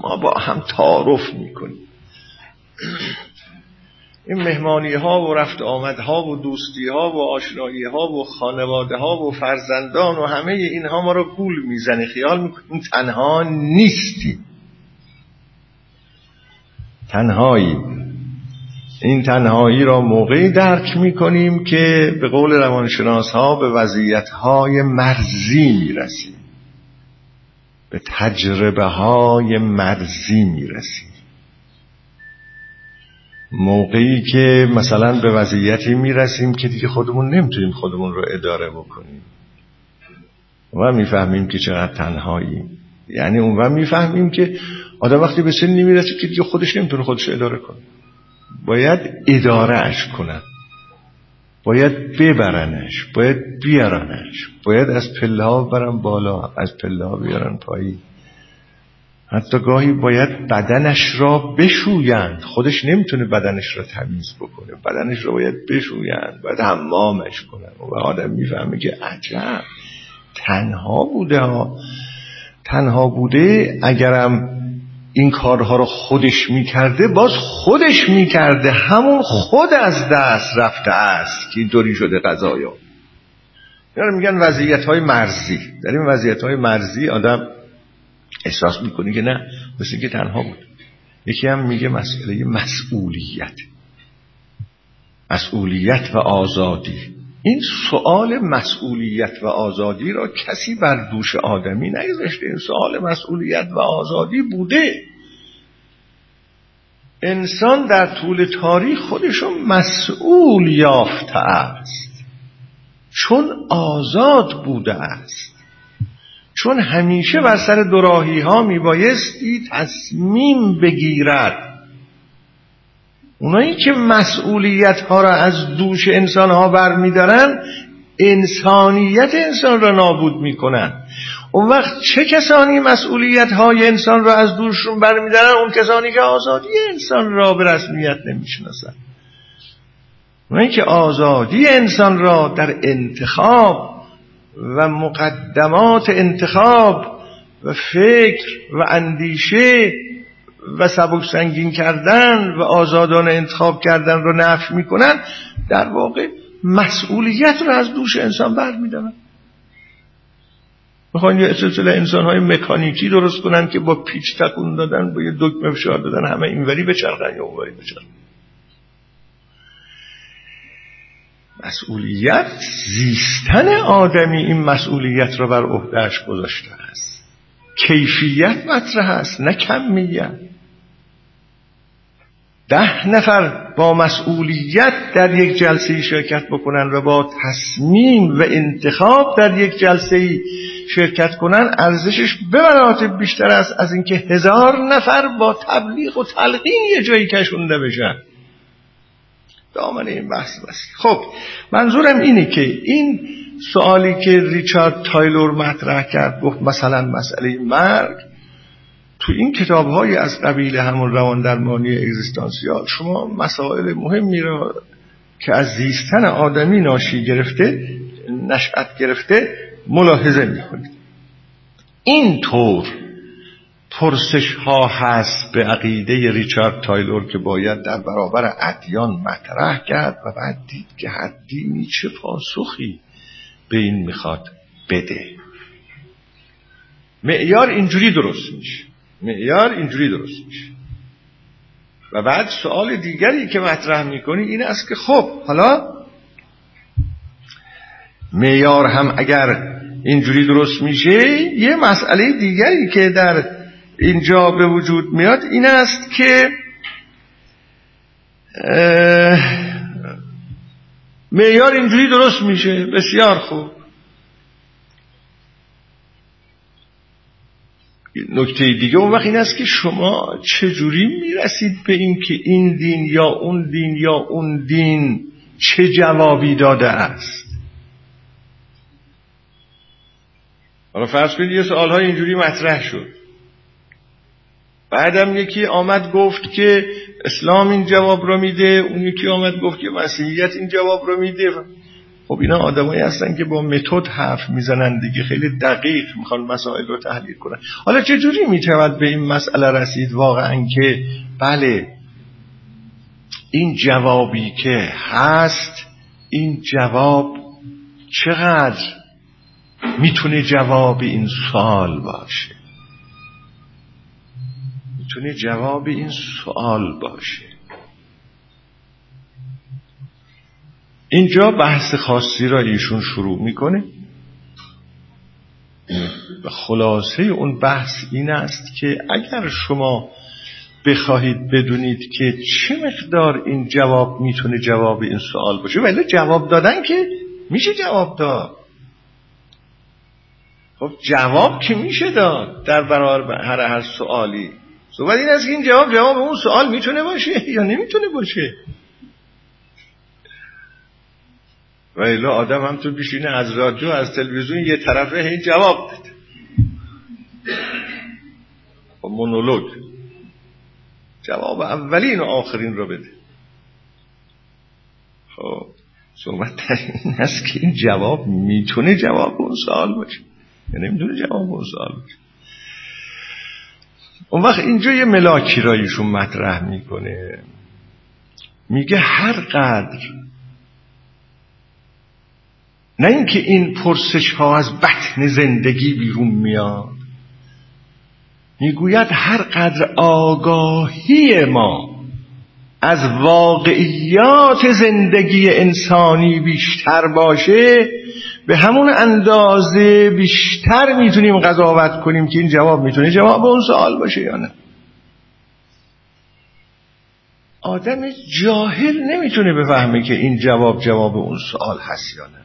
ما با هم تعارف می‌کنیم. این مهمانی ها و رفت آمد ها و دوستی ها و آشنایی ها و خانواده ها و فرزندان و همه اینها ما رو گول می‌زنه. خیال می‌کنیم تنها نیستیم. تنهایی این تنهایی را موقعی درک می کنیم که به قول روانشناس ها به وضعیت های مرزی می رسیم به تجربه های مرزی می رسیم موقعی که مثلا به وضعیتی می رسیم که دیگه خودمون نمی‌تونیم خودمون رو اداره بکنیم. و می‌فهمیم که چقدر تنهایی یعنی اون و می‌فهمیم که آدم وقتی به سنی می‌رسه که دیگه خودش نمی‌تونه خودش اداره کنه. باید اداره اش کنن. باید ببرنش باید بیارنش. باید از پله ها برن بالا از پله ها بیارن پایین. حتی گاهی باید بدنش را بشویند. خودش نمی‌تونه بدنش را تمیز بکنه. بدنش را باید بشویند. باید حمامش کنن و آدم می‌فهمه که عجب. تنها بوده ها. تنها بوده اگرم این کارها رو خودش می‌کرده باز خودش می‌کرده. همون خود از دست رفته است که اینطوری شده قضایا. یعنی میگن وضعیت های مرزی. در این وضعیت های مرزی آدم احساس می‌کنی که نه مثل که تنها بود. یکی هم میگه مسئله مسئولیت. مسئولیت و آزادی. این سوال مسئولیت و آزادی را کسی بر دوش آدمی نگذاشته. این سوال مسئولیت و آزادی بوده. انسان در طول تاریخ خودشو مسئول یافته است. چون آزاد بوده است. چون همیشه بر سر دراهی ها میبایستی تصمیم بگیرد. اونایی که مسئولیت ها را از دوش انسان ها بر میدارن انسانیت انسان را نابود می‌کنن. اون وقت چه کسانی مسئولیت های انسان را از دوششون برمیدارن؟ اون کسانی که آزادی انسان را به رسمیت نمی‌شناسن. اونایی که آزادی انسان را در انتخاب و مقدمات انتخاب و فکر و اندیشه و سبک سنگین کردن و آزادانه انتخاب کردن رو نفی می‌کنن در واقع مسئولیت رو از دوش انسان بر میدارن می‌خوان یه سلسله انسان های مکانیکی درست کنن که با پیچ تکون دادن با یه دکمه فشار دادن همه اینوری بچرخن یا اونوری بچرخن. مسئولیت زیستن آدمی این مسئولیت رو بر عهدهش گذاشته است. کیفیت مطرح است نه کمیت. ده نفر با مسئولیت در یک جلسه شرکت بکنن و با تصمیم و انتخاب در یک جلسه شرکت کنن ارزشش به مراتب بیشتر است از اینکه هزار نفر با تبلیغ و تلقین یه جایی کشونده بشن. دامن این بحث بس خب منظورم اینه که این سوالی که ریچارد تایلور مطرح کرد گفت مثلا مسئله مرگ تو این کتاب های از قبیل همون روان درمانی اگزیستانسیال شما مسائل مهمی را که از زیستن آدمی ناشی گرفته نشأت گرفته ملاحظه می‌کنید. این طور پرسش ها هست به عقیده ریچارد تایلور که باید در برابر ادیان مطرح کرد و بعد دید که هر دینی چه پاسخی به این می‌خواد بده. معیار اینجوری درست میشه. معیار اینجوری درست میشه. و بعد سوال دیگری که مطرح می‌کنی این است که خب حالا معیار هم اگر اینجوری درست میشه یه مسئله دیگری که در اینجا به وجود میاد این است که معیار اینجوری درست میشه. بسیار خوب. نکته دیگه اون وقت این است که شما چجوری می‌رسید به این که این دین یا اون دین یا اون دین چه جوابی داده است؟ حالا فرض کنید یه سوال های اینجوری مطرح شد. بعدم یکی آمد گفت که اسلام این جواب رو میده اون یکی آمد گفت که مسیحیت این جواب رو میده. خب اینا آدمایی هستن که با متد حرف می‌زنن دیگه خیلی دقیق می‌خوان مسائل رو تحلیل کنن. حالا چجوری می‌تواند به این مسئله رسید واقعا که بله این جوابی که هست این جواب چقدر می‌تونه جواب این سوال باشه؟ می‌تونه جواب این سوال باشه. اینجا بحث خاصی را ایشون شروع می‌کنه. و خلاصه اون بحث این است که اگر شما بخواهید بدونید که چه مقدار این جواب می‌تونه جواب این سوال باشه. ولی جواب دادن که میشه جواب داد. خب جواب که میشه داد در برابر هر هر سوالی. صحبت این است که این جواب جواب اون سوال می‌تونه باشه [LAUGHS] یا نمی‌تونه باشه. و الا آدم هم تو بشینه از رادیو از تلویزیون یه طرفه این جواب بده. و خب مونولوگ. جواب اولین و آخرین رو بده. خب صحبت در این است که این جواب می‌تونه جواب اون سوال باشه. یا نمی‌تونه جواب اون سوال باشه. اون وقت اینجا یه ملاکی را ایشون مطرح می‌کنه. میگه هر قدر نه اینکه این پرسش ها از بطن زندگی بیرون میاد می‌گوید هر قدر آگاهی ما از واقعیات زندگی انسانی بیشتر باشه به همون اندازه بیشتر می‌تونیم قضاوت کنیم که این جواب می‌تونه جواب اون سوال باشه یا نه. آدم جاهل نمی‌تونه بفهمه که این جواب جواب اون سوال هست یا نه.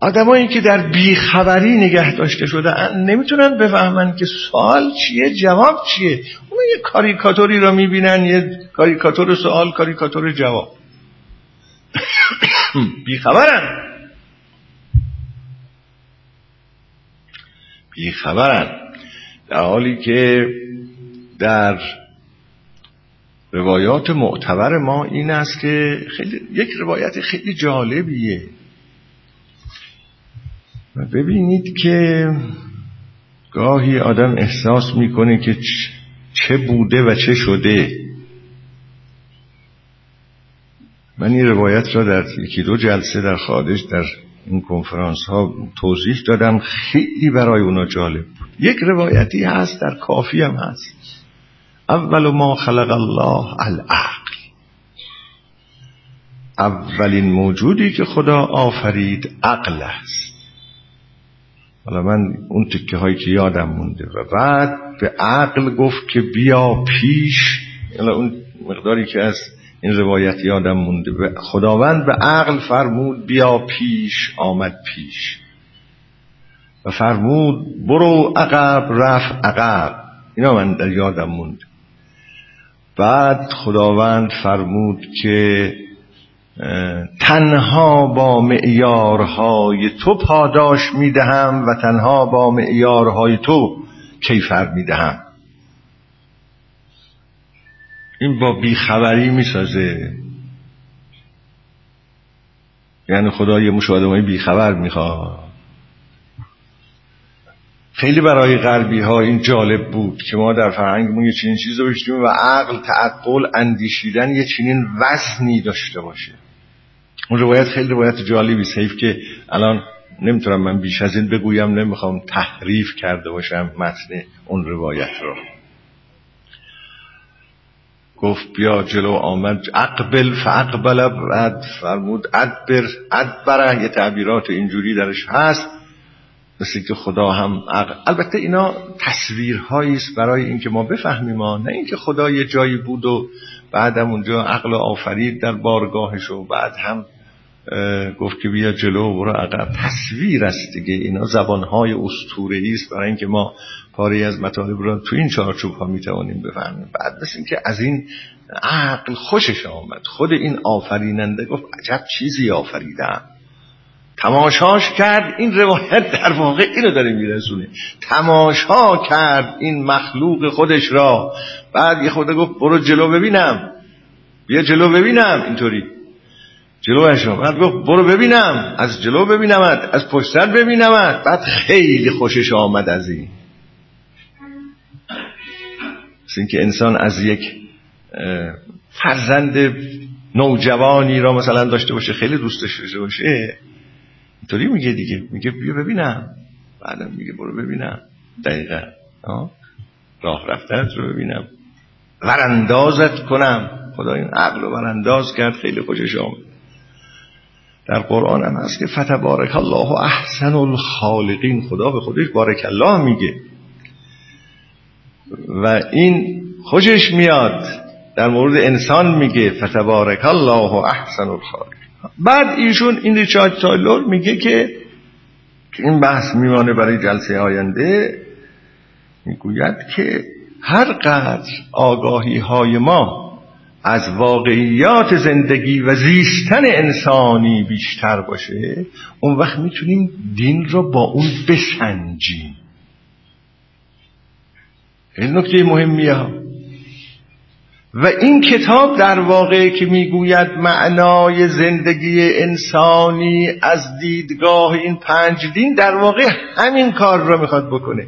آدمایی که در بیخبری نگه داشته شده نمی‌تونن بفهمن که سوال چیه جواب چیه. اون یه کاریکاتوری رو می‌بینن یه کاریکاتور سوال کاریکاتور جواب. [COUGHS] بیخبرن. بیخبرن. در حالی که در روایات معتبر ما این است که خیلی یک روایت خیلی جالبیه. و ببینید که گاهی آدم احساس می‌کنه که چه بوده و چه شده. من این روایت را در یکی دو جلسه در خارج در این کنفرانس ها توضیح دادم. خیلی برای اونا جالب بود. یک روایتی هست در کافی هم هست. اول ما خلق الله العقل. اولین موجودی که خدا آفرید عقل است. حالا من اون تکه هایی که یادم مونده و بعد به عقل گفت که بیا پیش. حالا اون مقداری که از این روایت یادم مونده. خداوند به عقل فرمود بیا پیش آمد پیش. و فرمود برو عقب رفت عقب. اینا من در یادم موند بعد خداوند فرمود که تنها با معیارهای تو پاداش می‌دهم و تنها با معیارهای تو کیفر می‌دهم. این با بیخبری می‌سازه. یعنی خدا یه مشاهده بیخبر می‌خواد. خیلی برای غربی ها این جالب بود که ما در فرهنگمون یه چنین چیز رو و عقل تعقل اندیشیدن یه چنین وزنی داشته باشه. اون روایت خیلی روایت جالبی است. حیف که الان نمی‌تونم من بیش از این بگویم نمی‌خوام تحریف کرده باشم متن اون روایت رو. گفت بیا جلو آمد. اقبل فاقبل بعد فرمود ادبر ادبره یه تعبیرات اینجوری درش هست. مثل که خدا هم عقل. البته اینا تصویرهایی است برای اینکه ما بفهمیم ما نه اینکه خدا یه جایی بود و بعدم اونجا عقل آفرید در بارگاهش و بعد هم گفت که بیا جلو و برو عقب. تصویر است دیگه. اینا زبانهای اسطوره‌ای است برای اینکه ما پاری از مطالب را تو این چارچوب ها می‌توانیم بفهمیم. بعد مثل اینکه از این عقل خوشش آمد. خود این آفریننده گفت عجب چیزی آفریدم. تماشاش کرد این روایت در واقع اینو داره میرسونه. تماشا کرد این مخلوق خودش را. بعد یه خود گفت برو جلو ببینم. بیا جلو ببینم. اینطوری. جلوش بعد گفت برو ببینم. از جلو ببینمت. از پشت سر ببینمت. بعد خیلی خوشش آمد از این. مثل اینکه انسان از یک فرزند نوجوانی را مثلا داشته باشه خیلی دوستش داشته باشه اینطوری میگه دیگه. میگه بیا ببینم. بعدم میگه برو ببینم. دقیقا. راه رفتنت رو ببینم. وراندازت کنم. خدا این عقل رو ورانداز کرد. خیلی خوشش آمد. در قرآن هم هست که فتبارک الله احسن الخالقین. خدا به خودش بارک الله میگه. و این خوشش میاد. در مورد انسان میگه فتبارک الله احسن الخالقین بعد ایشون این ریچارد تایلور میگه که این بحث میمانه برای جلسه آینده می‌گوید که هر قدر آگاهی های ما از واقعیات زندگی و زیستن انسانی بیشتر باشه اون وقت می‌تونیم دین رو با اون بسنجیم. این نکته مهمیه و این کتاب در واقع که می‌گوید معنای زندگی انسانی از دیدگاه این پنج دین در واقع همین کار رو می‌خواد بکنه.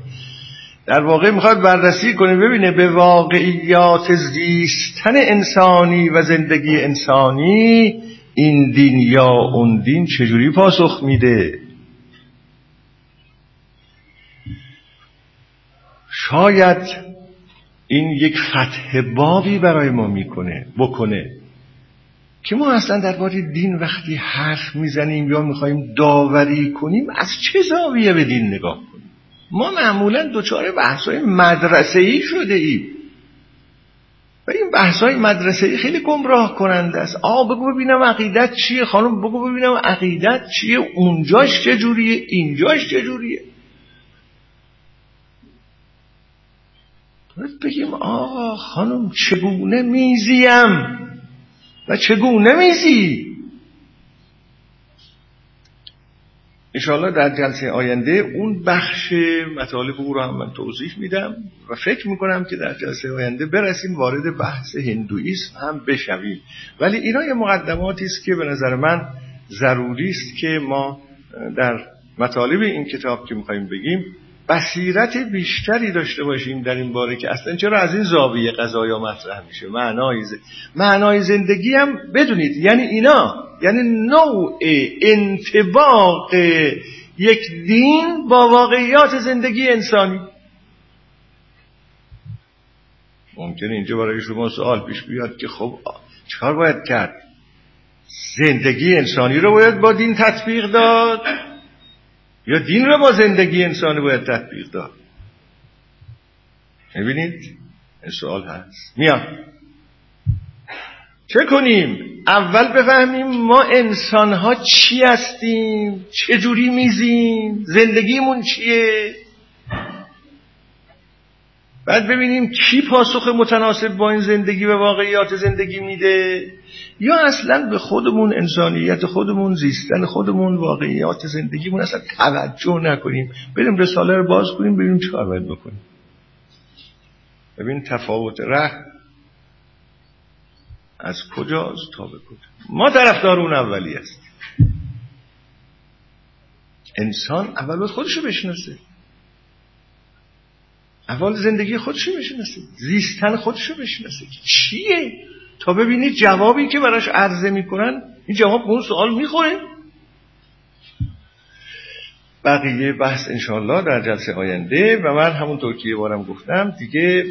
در واقع می‌خواد بررسی کنه ببینه به واقعیات زیستن انسانی و زندگی انسانی این دین یا اون دین چجوری پاسخ میده. شاید این یک فتح بابی برای ما می‌کنه بکنه. که ما اصلا درباره دین وقتی حرف می‌زنیم یا می‌خوایم داوری کنیم از چه زاویه به دین نگاه کنیم؟ ما معمولا دچار بحثای مدرسه ای شده ایم و این بحثای مدرسه ای خیلی گمراه کننده است. آ بگو ببینم عقیدت چیه؟ خانم بگو ببینم عقیدت چیه؟ اونجاش چجوریه اینجاش چجوریه باید بگیم آقا خانم چگونه میزیم؟ و چگونه میزی؟ انشاءالله در جلسه آینده اون بخش مطالب او رو هم من توضیح میدم و فکر می‌کنم که در جلسه آینده برسیم وارد بحث هندویسم هم بشویم. ولی اینا یه مقدماتی است که به نظر من ضروری است که ما در مطالب این کتاب که می‌خوایم بگیم بصیرت بیشتری داشته باشیم در این باره که اصلا چرا از این زاویه قضایا مطرح میشه؟ معنای معنای زندگی هم بدونید یعنی اینا یعنی نوع انتباق یک دین با واقعیات زندگی انسانی. ممکنه اینجا برای شما سوال پیش بیاد که خب چکار باید کرد؟ زندگی انسانی رو باید با دین تطبیق داد. یا دین رو با زندگی انسانی باید تطبیق داد؟ می‌بینید؟ این سوال هست. میاد چه کنیم؟ اول بفهمیم ما انسان ها چی هستیم؟ چجوری میزیم؟ زندگیمون چیه؟ بعد ببینیم کی پاسخ متناسب با این زندگی و واقعیات زندگی میده یا اصلا به خودمون انسانیت خودمون زیستن خودمون واقعیات زندگیمون اصلا توجه نکنیم. بریم رساله رو باز کنیم ببینیم چه باید بکنیم. ببین تفاوت ره از کجاست تا به کجا. ما طرفدار اون اولی است. انسان اول باید خودشو بشناسه. اول زندگی خودشو بشناسه زیستن خودشو بشناسه چیه؟ تا ببینید جوابی که براش عرضه می‌کنن این جواب به اون سوال می‌خوره. بقیه بحث انشالله در جلسه آینده و من همونطور که یه بارم گفتم دیگه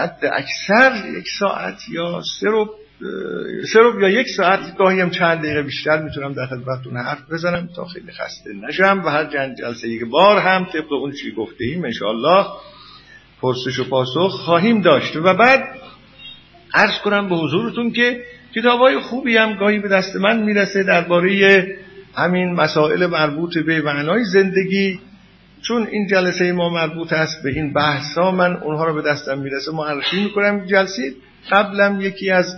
حد اکثر یک ساعت یا سه رو یا یک ساعت گاهی هم چند دقیقه بیشتر می‌تونم در خدمتتون حرف بزنم تا خیلی خسته نشم. و هر جلسه یک بار هم طبق اون چی گفته ایم انشالله پرسش و پاسخ خواهیم داشت. و بعد عرض کنم به حضورتون که کتاب های خوبی هم گاهی به دست من می‌رسه درباره همین مسائل مربوط به معنای زندگی. چون این جلسه ما مربوط است به این بحث ها من اونها رو به دستم می‌رسه. معرفی می‌کنم جلسه قبلم یکی از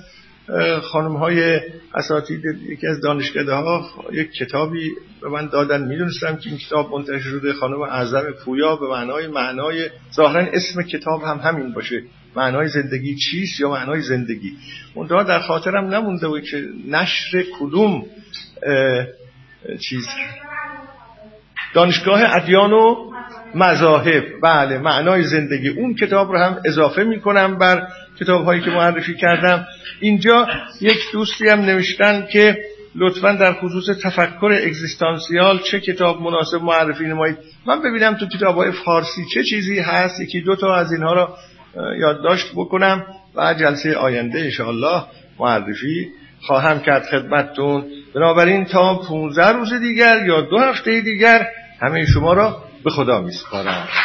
خانم های اساتید یکی از دانشکده ها یک کتابی به من دادن. می‌دونستم که این کتاب منتشر شده خانم اعظم پویا به معنای معنای ظاهرا اسم کتاب هم همین باشه. معنای زندگی چیست یا معنای زندگی؟ اونجا در خاطرم نمونده بود که نشر کدوم چیز؟ دانشگاه ادیان و مذاهب. بله معنای زندگی. اون کتاب رو هم اضافه می‌کنم بر کتاب هایی که معرفی کردم. اینجا یک دوستی هم نوشتن که لطفا در خصوص تفکر اگزیستانسیال چه کتاب مناسب معرفی نمایید. من ببینم تو کتاب های فارسی چه چیزی هست. یکی دو تا از اینها را یادداشت بکنم و جلسه آینده انشاءالله معرفی خواهم کرد خدمتتون. بنابراین تا 15 روز دیگر یا دو هفته دیگر همه شما را به خدا میسپارم.